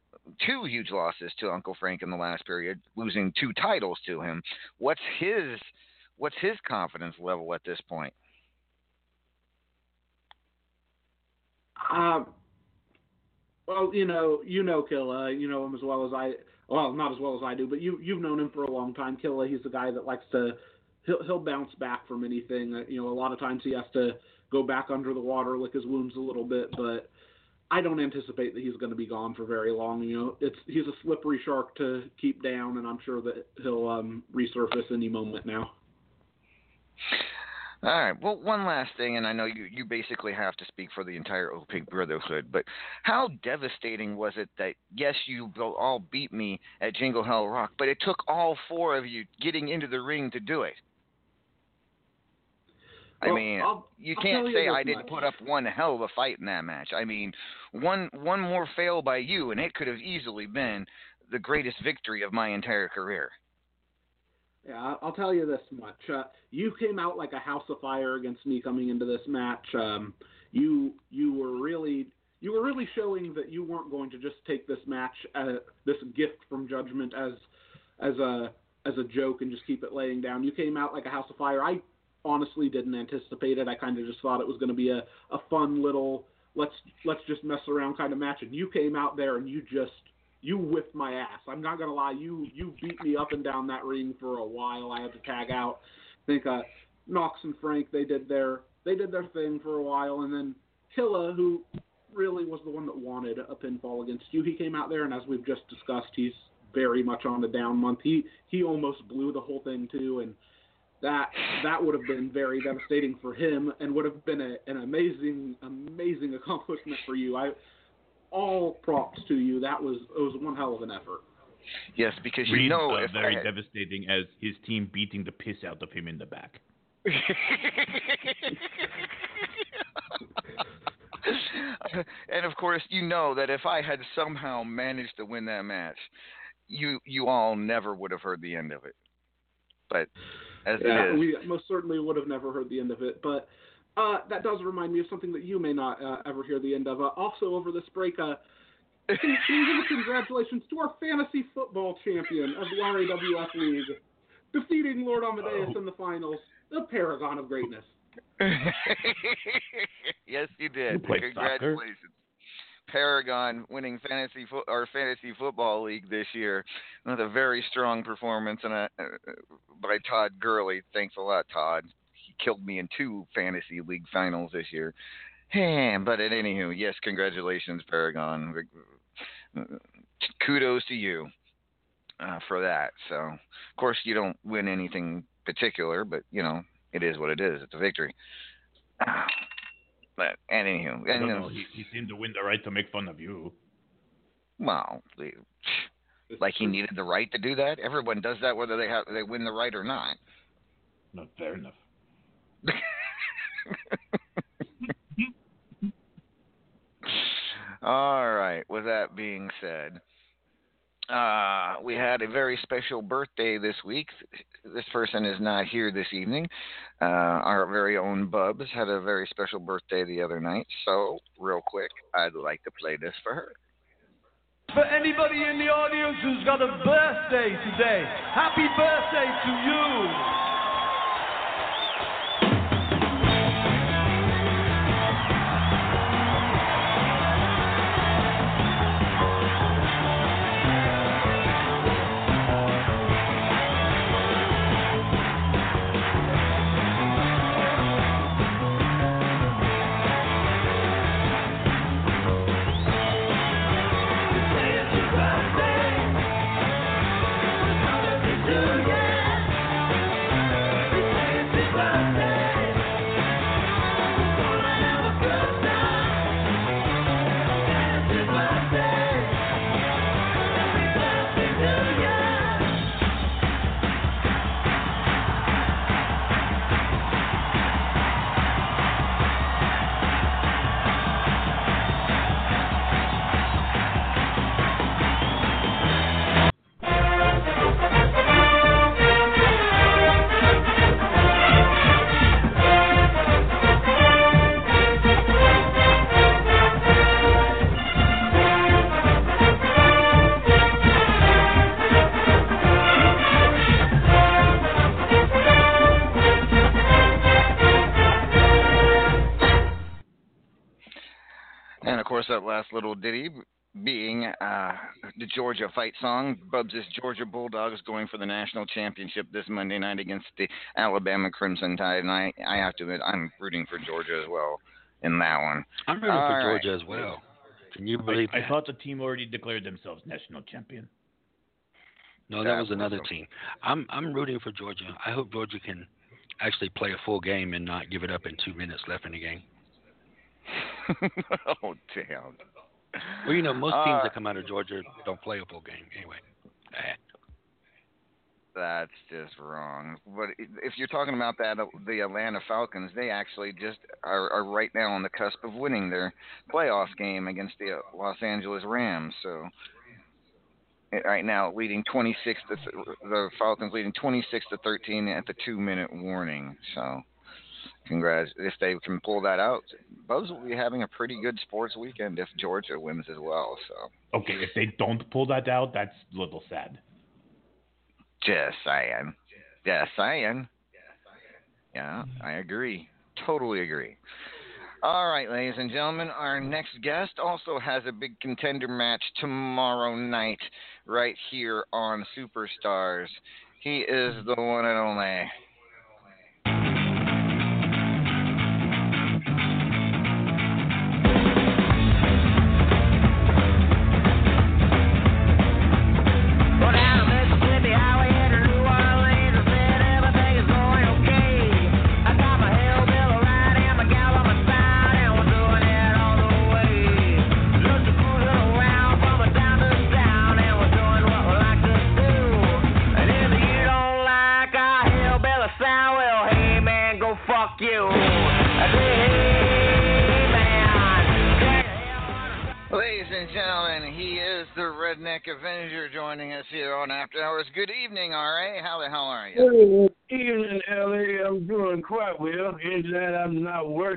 two huge losses to Uncle Frank in the last period, losing two titles to him. What's his what's his confidence level at this point? Um, well, you know, you know Killa, you know him as well as I. Well, not as well as I do, but you you've known him for a long time. Killa, he's the guy that likes to he'll he'll bounce back from anything. Uh, you know, a lot of times he has to go back under the water, lick his wounds a little bit, but I don't anticipate that he's going to be gone for very long. You know, it's he's a slippery shark to keep down, and I'm sure that he'll um, resurface any moment now. All right. Well, one last thing, and I know you, you basically have to speak for the entire Opaque Brotherhood, but how devastating was it that, yes, you all beat me at Jingle Hell Rock, but it took all four of you getting into the ring to do it? I mean, I'll- you I'll can't tell you say I didn't much. put up one hell of a fight in that match. I mean, one one more fail by you, and it could have easily been the greatest victory of my entire career. Yeah, I'll tell you this much. Uh, you came out like a house of fire against me coming into this match. Um, you you were really you were really showing that you weren't going to just take this match, uh, this gift from Judgment, as as a as a joke and just keep it laying down. You came out like a house of fire. I honestly didn't anticipate it. I kind of just thought it was going to be a a fun little let's let's just mess around kind of match. And you came out there and you just you whipped my ass. I'm not gonna lie, you you beat me up and down that ring for a while. I had to tag out. I think uh, Knox and Frank they did their they did their thing for a while, and then Killa, who really was the one that wanted a pinfall against you, he came out there, and as we've just discussed, he's very much on the down month. He he almost blew the whole thing too, and that that would have been very devastating for him, and would have been a, an amazing amazing accomplishment for you. I all props to you. That was it was one hell of an effort. Yes, because you Read, know uh, if very I, devastating as his team beating the piss out of him in the back. and of course, you know that if I had somehow managed to win that match, you you all never would have heard the end of it. But as yeah, it is, we most certainly would have never heard the end of it. But uh, that does remind me of something that you may not uh, ever hear the end of. Uh, also, over this break, uh, can, can you give a congratulations to our fantasy football champion of the RAWF League, defeating Lord Amadeus in the finals, the paragon of greatness. yes, you did. You played soccer? Paragon winning fantasy fo- or fantasy football league this year with a very strong performance and a, uh, by Todd Gurley. Thanks a lot, Todd. He killed me in two fantasy league finals this year. But at anywho, yes, congratulations, Paragon. Kudos to you uh, for that. So, of course, you don't win anything particular, but you know it is what it is. It's a victory. But anywho, I and don't know. He, he seemed to win the right to make fun of you. well, like he needed the right to do that. Everyone does that whether they have they win the right or not. Not fair enough. All right. With that being said, uh, we had a very special birthday this week. This person is not here this evening. Uh, our very own Bubs had a very special birthday the other night. So, real quick, I'd like to play this for her. For anybody in the audience who's got a birthday today, happy birthday to you. Course, that last little ditty being uh, the Georgia fight song. Bubs' is Georgia Bulldogs going for the national championship this Monday night against the Alabama Crimson Tide. And I, I have to admit, I'm rooting for Georgia as well in that one. I'm rooting All for right. Georgia as well. Can you believe I, I thought the team already declared themselves national champion. No, that That was another was a- team. I'm I'm rooting for Georgia. I hope Georgia can actually play a full game and not give it up in two minutes left in the game. oh damn. Well, you know, most teams Uh, that come out of Georgia don't play a full game anyway. Eh. That's just wrong. But if you're talking about that, the Atlanta Falcons, they actually just are, are right now on the cusp of winning their playoff game against the Los Angeles Rams. So eh, right now, leading 26 to th- the Falcons leading 26 to 13 at the two-minute warning. So congrats if they can pull that out. Bubs will be having a pretty good sports weekend if Georgia wins as well. So Okay, if they don't pull that out, that's a little sad. Just saying. Just saying. Yeah, I agree. Totally agree. All right, ladies and gentlemen, our next guest also has a big contender match tomorrow night right here on Superstars. He is the one and only.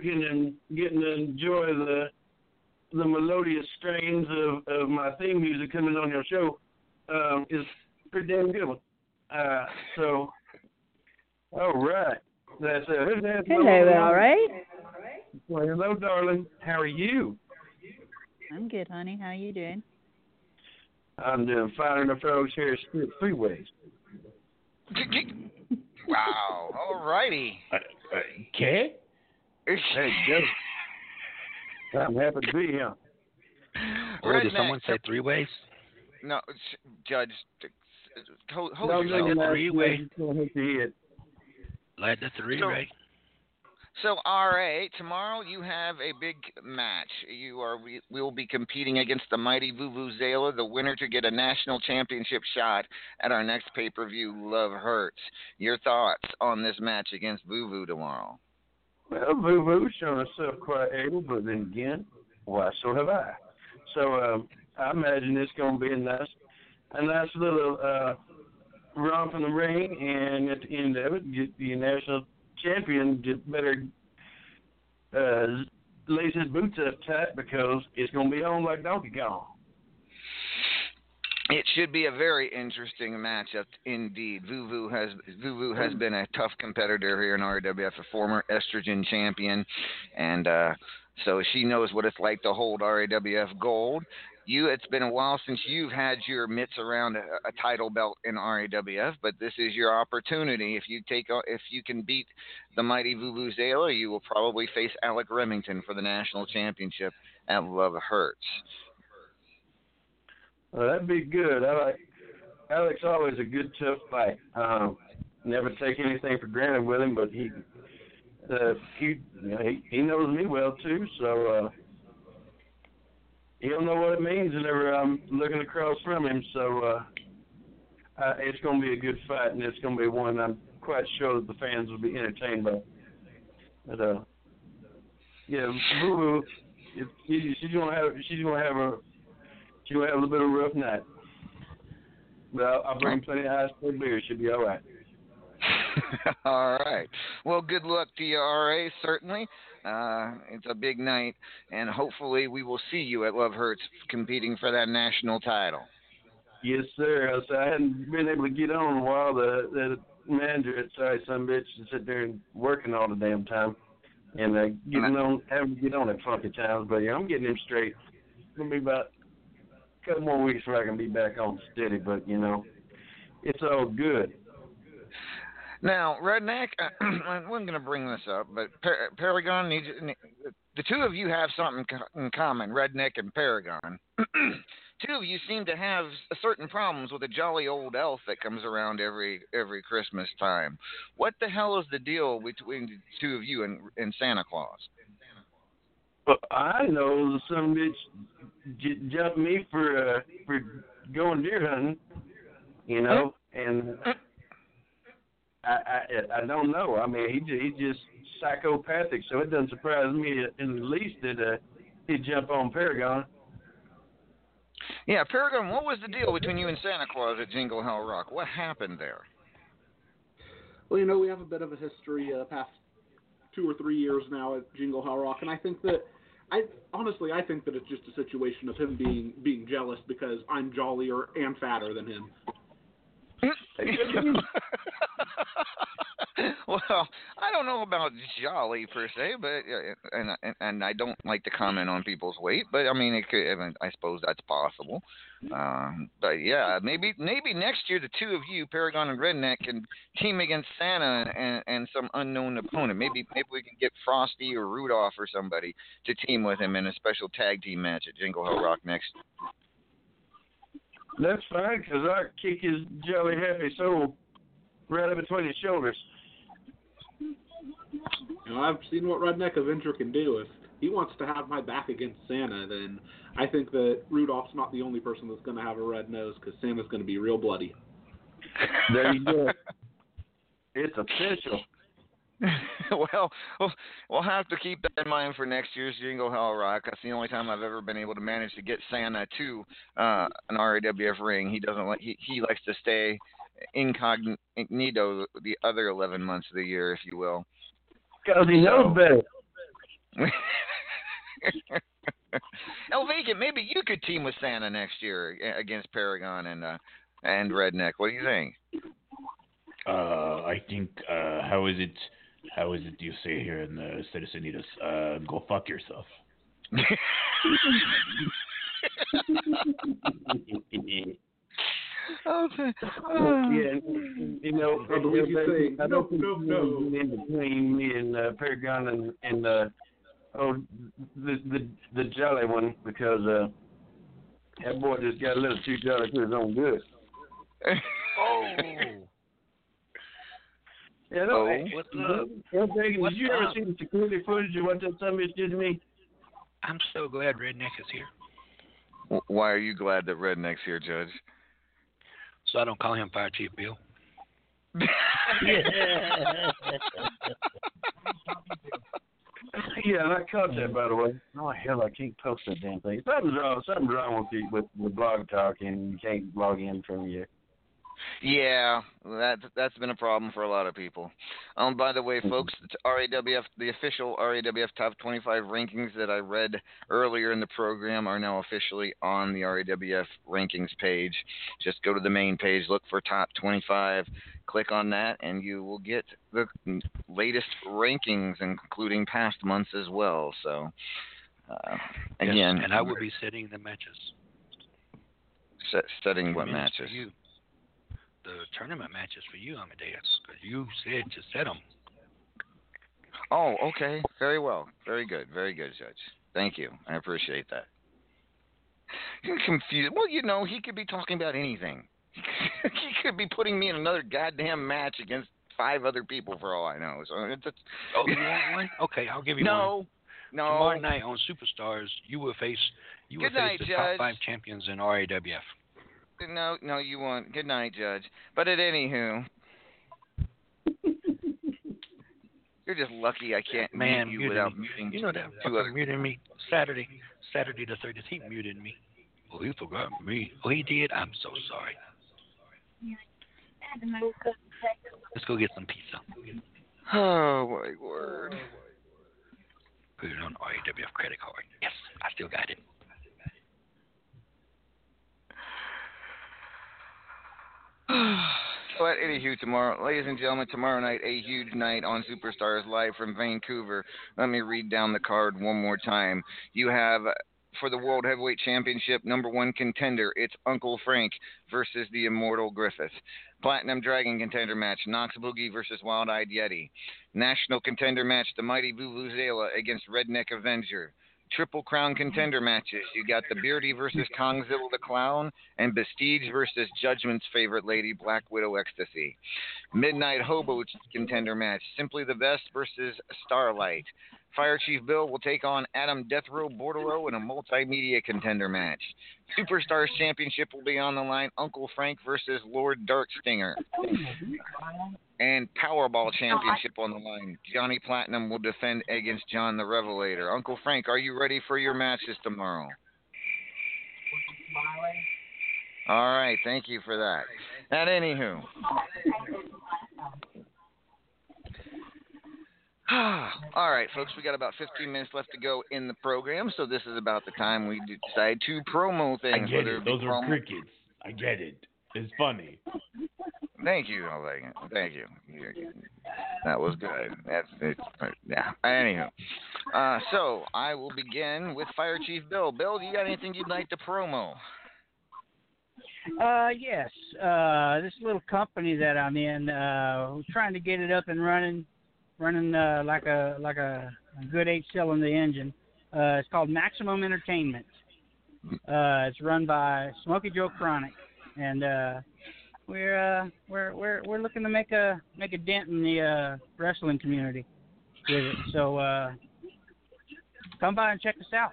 Working and getting to enjoy the the melodious strains of, of my theme music coming on your show um, is pretty damn good one. Uh, so, all right. That's uh, who's that? Hello, all right. Well, hello, darling. How are you? I'm good, honey. How you doing? I'm doing fine enough folks here at Three Ways. Wow. All righty. Okay. Hey, Joe. I'm happy to be here. Or did someone say three ways? No, Judge. Hold, hold No, yourself. no, no, three-way. it's your head. Like the three So- way. So, RA, tomorrow you have a big match. You are we will be competing against the mighty Vuvuzela, the winner to get a national championship shot at our next pay-per-view, Love Hurts. Your thoughts on this match against Vuvu tomorrow? Well, Boo Boo's shown herself quite able, but then again, why so have I. So um, I imagine it's going to be a nice, a nice little uh, romp in the ring, and at the end of it, get the national champion get better uh, lace his boots up tight because it's going to be on like Donkey Kong. It should be a very interesting matchup indeed. Vuvu has Vuvu has been a tough competitor here in RWF, a former estrogen champion, and uh, so she knows what it's like to hold RAWF gold. You, it's been a while since you've had your mitts around a, a title belt in RAWF, but this is your opportunity. If you take, if you can beat the mighty Vuvuzela, you will probably face Alec Remington for the national championship at Love Hurts. Well, that'd be good. I like Alex. Always a good tough fight. Um, never take anything for granted with him, but he uh, he you know, he he knows me well too. So uh, he'll know what it means whenever I'm looking across from him. So uh, uh, it's going to be a good fight, and it's going to be one I'm quite sure that the fans will be entertained by. But uh, yeah, Boo Boo, she's gonna have she's gonna have a she's gonna have a little bit of a rough night. But I'll, I'll bring plenty of high school beer. She'll be all right. All right. Well, good luck to you, RA, certainly. Uh, it's a big night, and hopefully we will see you at Love Hurts competing for that national title. Yes, sir. I, said I hadn't been able to get on a while. The the manager at Sorry Some Bitch to sit there and working all the damn time, and uh, getting on having to get on at funky times. But yeah, I'm getting him straight. It's gonna be about a couple more weeks before I can be back on steady. But you know, it's all good. Now, Redneck, I'm going to bring this up, but Par- Paragon needs. The two of you have something in common, Redneck and Paragon. two of you seem to have certain problems with a jolly old elf that comes around every every Christmas time. What the hell is the deal between the two of you and, and Santa Claus? Well, I know some bitch j- jumped me for uh, for going deer hunting, you know, and I, I I don't know. I mean, he ju- he just psychopathic, so it doesn't surprise me in the least that uh, he jump on Paragon. Yeah, Paragon, what was the deal between you and Santa Claus at Jingle Hell Rock? What happened there? Well, you know, we have a bit of a history uh, past two or three years now at Jingle Hell Rock, and I think that I honestly I think that it's just a situation of him being being jealous because I'm jollier and fatter than him. well, I don't know about jolly per se, but uh, and and, and I don't like to comment on people's weight, but I mean, it could, I, mean, I suppose that's possible. Um, but yeah, maybe maybe next year the two of you, Paragon and Redneck, can team against Santa and and some unknown opponent. Maybe maybe we can get Frosty or Rudolph or somebody to team with him in a special tag team match at Jingle Hell Rock next. That's fine, 'cause I kick his jolly happy soul right up between his shoulders. You know, I've seen what Redneck Avenger can do. If he wants to have my back against Santa, then I think that Rudolph's not the only person that's going to have a red nose because Santa's going to be real bloody. There you go. It's official. well, we'll we'll have to keep that in mind for next year's Jingle Hell Rock. That's the only time I've ever been able to manage to get Santa to uh, an RAWF ring. He doesn't like he he likes to stay incognito the other 11 months of the year, if you will. Because he knows better. El Vacant, maybe you could team with Santa next year against Paragon and uh, and Redneck. What do you think? Uh, I think. Uh, how is it? How is it you say here in the Citizenitas? Uh, go fuck yourself. Okay. yeah, you know, I believe you say, I don't "No, think no, you no." know, in between me and uh, Paragon and, and uh, oh, the the the jolly one because uh, that boy just got a little too jolly for his own good. Oh. Yeah, no, Oh, what's mm-hmm. did- up? Hey, What's did you ever up? see the security footage of what that son of a bitch did to me? I'm so glad Redneck is here, Why are you glad that Redneck's here, Judge? so I don't call him Fire Chief Bill. yeah, and I caught that by the way. Oh hell, I can't post that damn thing. Something's wrong. Something's wrong with the with, with blog talk, and you can't log in from your. Yeah, that that's been a problem for a lot of people. Um, by the way, folks, the RAWF, the official RAWF Top 25 rankings that I read earlier in the program are now officially on the RAWF rankings page. Just go to the main page, look for Top 25, click on that, and you will get the latest rankings, including past months as well. So, uh, Yes, again, and I will be setting the matches. set, studying what matches. For you. The tournament matches for you, Amadeus, because you said to set them. Oh, okay. Very well. Very good. Very good, Judge. Thank you. I appreciate that. You're confused. Well, you know, he could be talking about anything. he could be putting me in another goddamn match against five other people for all I know. So it's, it's Oh, you want one? Okay, I'll give you one. no, no. Tomorrow night on Superstars, you will face you will Good night, face the Judge. top five champions in RAWF. No, no, you won't. Good night, Judge. But at anywho, you're just lucky I can't Man, mute you muted without me. muting You know that two fucker other. muted me Saturday, Saturday the 30th. He muted me. Oh, he forgot me. Oh, he did. I'm so sorry. Let's go get some pizza. Oh my word. Put it on RAWF credit card. Yes, I still got it. But anywho, tomorrow, ladies and gentlemen, tomorrow night, a huge night on Superstars live from Vancouver. Let me read down the card one more time. You have for the World Heavyweight Championship, number one contender, it's Uncle Frank versus the Immortal Griffith. Platinum Dragon contender match, Knox Boogie versus Wild Eyed Yeti. National contender match, the Mighty Vuvuzela against Redneck Avenger. Triple Crown contender matches. You got the Beardy versus Kongzilla the Clown, and Bestige versus Judgment's favorite lady, Black Widow Ecstasy. Midnight Hobo contender match. Simply the Best versus Starlight. Fire Chief Bill will take on Adam Death Row Bordereau in a multimedia contender match. Superstars Championship will be on the line. Uncle Frank versus Lord Dark Stinger. And Powerball Championship on the line. Johnny Platinum will defend against John the Revelator. Uncle Frank, are you ready for your matches tomorrow? All right, thank you for that. And anywho. All right, folks, we got about 15 minutes left to go in the program, so this is about the time we decide to promo things. I things. get it. be Those are crickets. I get it. It's funny. Thank you, Oleg. Thank you. You- That was good. That's it. Yeah. Anywho, uh, so I will begin with Fire Chief Bill. Bill, do you got anything you'd like to promo? Uh, yes. Uh, this little company that I'm in, uh, we're trying to get it up and running, running uh, like a like a, good eight-cylinder engine. Uh, it's called Maximum Entertainment. Uh, it's run by Smokey Joe Chronic, and uh, we're uh, we're we're we're looking to make a make a dent in the uh, wrestling community with it. So uh, come by and check us out.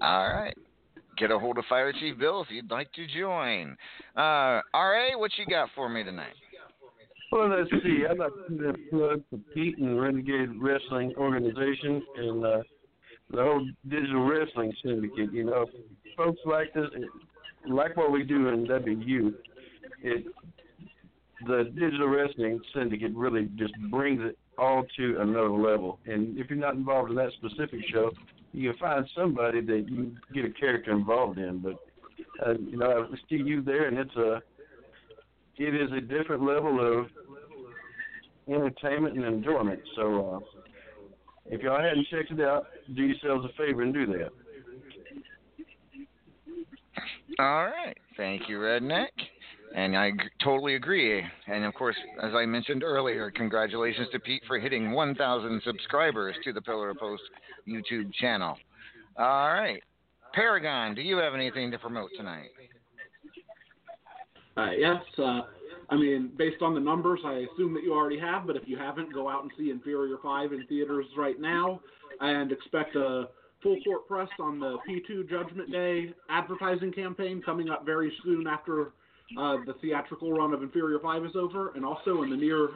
All right. Get a hold of Fire Chief Bill if you'd like to join. Uh, RA, what you got for me tonight? Well, let's see. I'd like to plug for Pete and Renegade Wrestling Organization and uh, the whole digital wrestling syndicate. You know, folks like this, like what we do in WU, it the digital wrestling syndicate really just brings it all to another level. And if you're not involved in that specific show, you can find somebody that you get a character involved in. But uh, you know, I see you there, and it's a it is a different level of entertainment and enjoyment. So uh, if y'all hadn't checked it out, do yourselves a favor and do that. All right. Thank you, Redneck. And I g- totally agree. And of course, as I mentioned earlier, congratulations to Pete for hitting 1,000 subscribers to the Pillar of Post YouTube channel. All right. Paragon, do you have anything to promote tonight? Uh, yes. Uh, I mean, based on the numbers, I assume that you already have, but if you haven't, go out and see Inferior 5 in theaters right now and expect a full court press on the P2 Judgment Day advertising campaign coming up very soon after uh, the theatrical run of Inferior 5 is over. And also in the near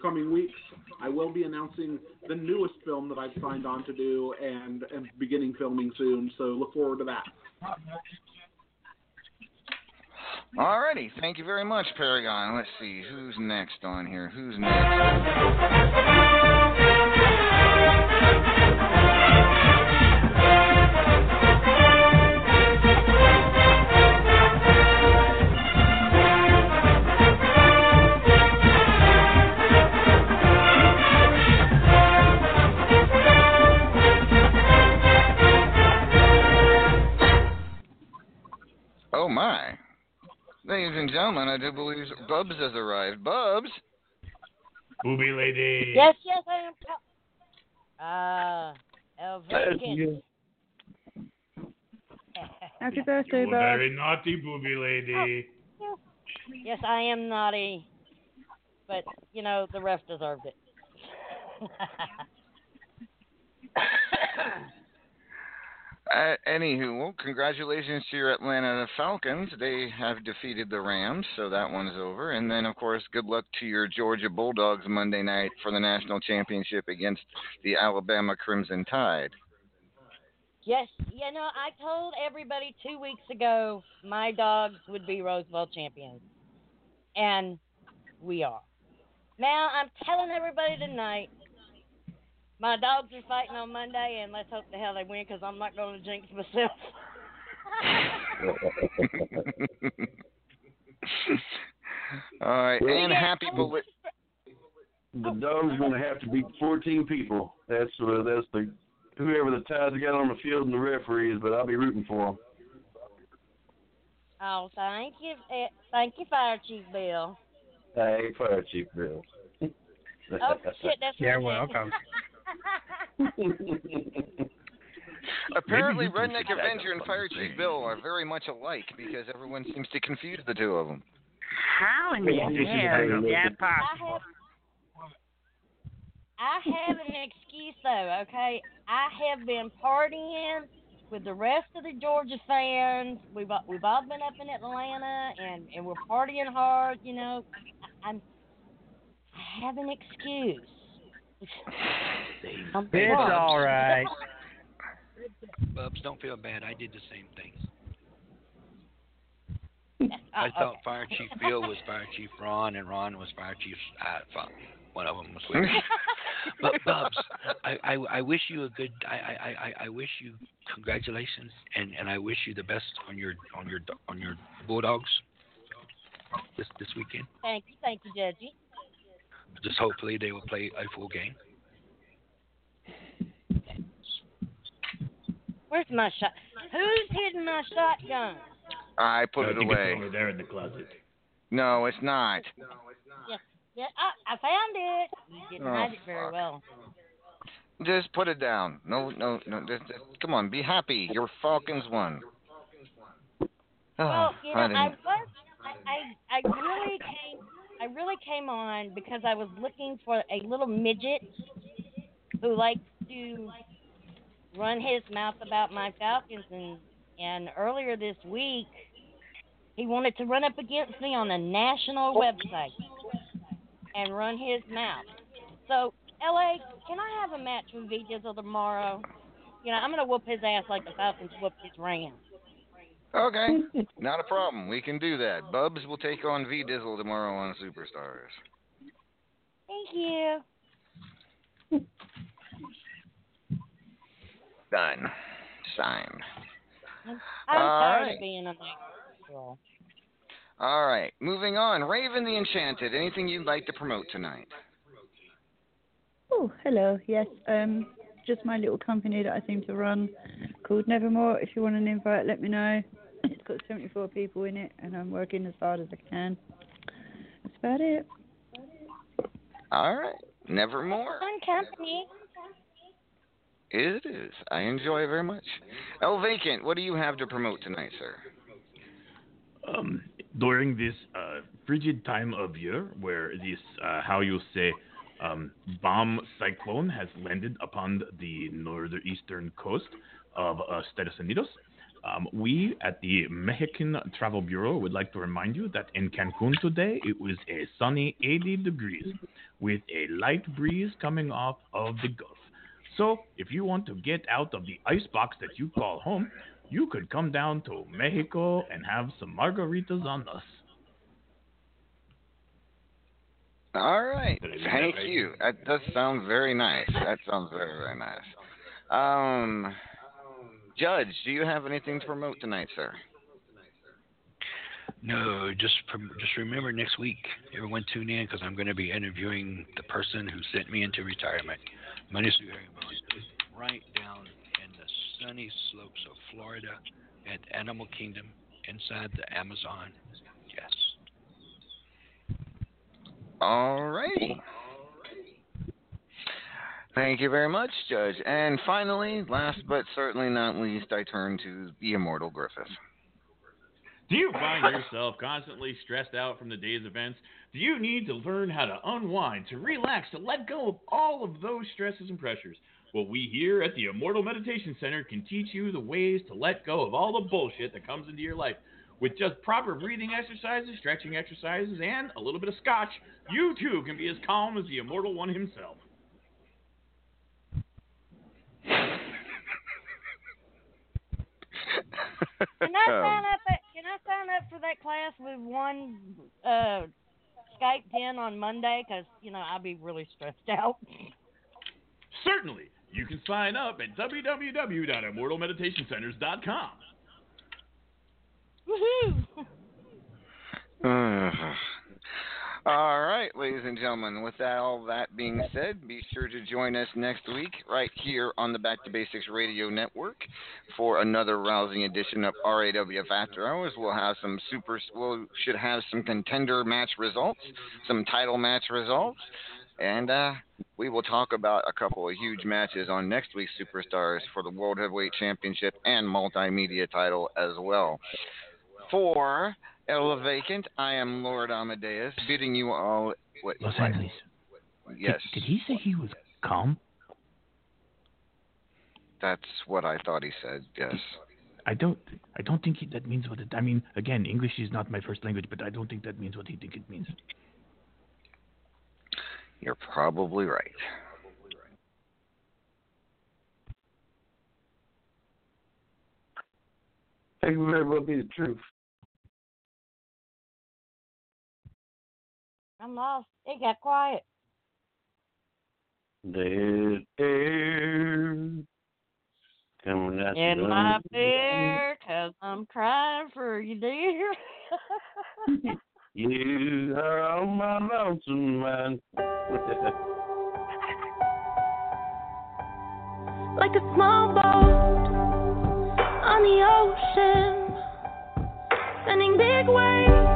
coming weeks, I will be announcing the newest film that I've signed on to do and, and beginning filming soon. So look forward to that. Alrighty, thank you very much, Paragon. Let's see, who's next on here? Who's next? Oh my. Ladies and gentlemen, I do believe Bubs has arrived. Bubs? Booby lady. Yes, yes, I am. Ah, uh, El Vacant. Happy birthday, You were Bub. very naughty, booby lady. Yes, I am naughty, but you know the ref deserved it. Uh, anywho, well, congratulations to your Atlanta Falcons. They have defeated the Rams, so that one's over. And then, of course, good luck to your Georgia Bulldogs Monday night for the national championship against the Alabama Crimson Tide. yes, you know I told everybody two weeks ago my dogs would be Rose Bowl champions, and we are. Now I'm telling everybody tonight. My dogs are fighting on Monday, and let's hope the hell they win because I'm not going to jinx myself. All right, and happy bel- The dog's going to have to beat 14 people. That's uh, that's the whoever the ties got on the field and the referees, but I'll be rooting for them. Oh, thank you, eh, thank you, Fire Chief Bill. Hey, Fire Chief Bill. Oh shit, that's You're what I welcome. Apparently, Redneck Avenger and up Fire Chief. Bill are very much alike because everyone seems to confuse the two of them. How in the hell is that possible? I have an excuse though, okay? I have been partying with the rest of the Georgia fans. We've we've all been up in Atlanta and and we're partying hard, you know. I, I'm I have an excuse. I'm It's all right. Bubs, don't feel bad. I did the same thing. Uh, I thought okay. Fire Chief Bill was Fire Chief Ron, and Ron was Fire Chief. I thought one of them was with me. But Bubs, I, I I wish you a good. I I I I wish you congratulations, and and I wish you the best on your on your on your Bulldogs this this weekend. Thank you, thank you, Judgy. Just hopefully they will play a full game. Where's my shot? Who's hidden my shotgun? I put I it think it's away. over there in the closet. No, it's not. No, it's not. Yeah, yeah, I, I found it. You didn't Oh, hide it very fuck. well. Just put it down. No, no, no. Just, just, come on, be happy. Your Falcons won. Well, Oh, you know, I I was, I, I, I really came, I really came on because I was looking for a little midget who likes to run his mouth about my Falcons, and and earlier this week he wanted to run up against me on a national website and run his mouth. So, LA, can I have a match with V Dizzle tomorrow? You know, I'm gonna whoop his ass like the Falcons whooped his Rams. Okay, not a problem. We can do that. Bubs will take on V Dizzle tomorrow on Superstars. Thank you. Done. Signed. I'm All tired right. of being a night. All right, moving on. Raven the Enchanted. Anything you'd like to promote tonight? Oh, hello. Yes, um, just my little company that I seem to run called Nevermore. If you want an invite, let me know. It's got 74 people in it, and I'm working as hard as I can. That's about it. All right, Nevermore. Fun company. It is. I enjoy it very much. El Vacant, what do you have to promote tonight, sir? um, during this uh, frigid time of year where this, uh, how you say, um, bomb cyclone has landed upon the northeastern coast of uh, Estados Unidos, um, we at the Mexican Travel Bureau would like to remind you that in Cancun today it was a sunny 80 degrees with a light breeze coming off of the Gulf. So, if you want to get out of the icebox that you call home, you could come down to Mexico and have some margaritas on us. All right. Did I do that Thank you. That does sound very nice. That sounds very, very nice. Um, Judge, do you have anything to promote tonight, sir? No, just just remember next week, everyone tune in because I'm going to be interviewing the person who sent me into retirement, Harriman, right down in the sunny slopes of Florida at Animal Kingdom inside the Amazon. Yes. All righty. Thank you very much, Judge. And finally, last but certainly not least, I turn to the immortal Griffith. Do you find yourself constantly stressed out from the day's events? Do you need to learn how to unwind, to relax, to let go of all of those stresses and pressures? Well, we here at the Immortal Meditation Center can teach you the ways to let go of all the bullshit that comes into your life. With just proper breathing exercises, stretching exercises, and a little bit of scotch, you too can be as calm as the Immortal One himself. Can I sign up? At, can I sign up for that class with one uh, Skype in on Monday? Because you know I'll be really stressed out. Certainly, you can sign up at www.immortalmeditationcenters.com. Woohoo! all right, ladies and gentlemen. With that, all that being said, be sure to join us next week right here on the Back to Basics Radio Network for another rousing edition of RAWF After Hours. We'll have some super. We will should have some contender match results, some title match results. And uh, we will talk about a couple of huge matches on next week's Superstars for the World Heavyweight Championship and multimedia title as well. For El Vacant, I am Lord Amadeus, bidding you all. What, Los what- Angeles. Yes, Did he say he was calm? that's what I thought he said. Yes. I don't. I don't think he, that means what it. I mean, again, English is not my first language, but I don't think that means what he think it means. You're probably right. That could very well be the truth. I'm lost. It got quiet. Dead air coming out In the my fear, cause I'm crying for you, dear. You are on my lonesome mind. like a small boat on the ocean, sending big waves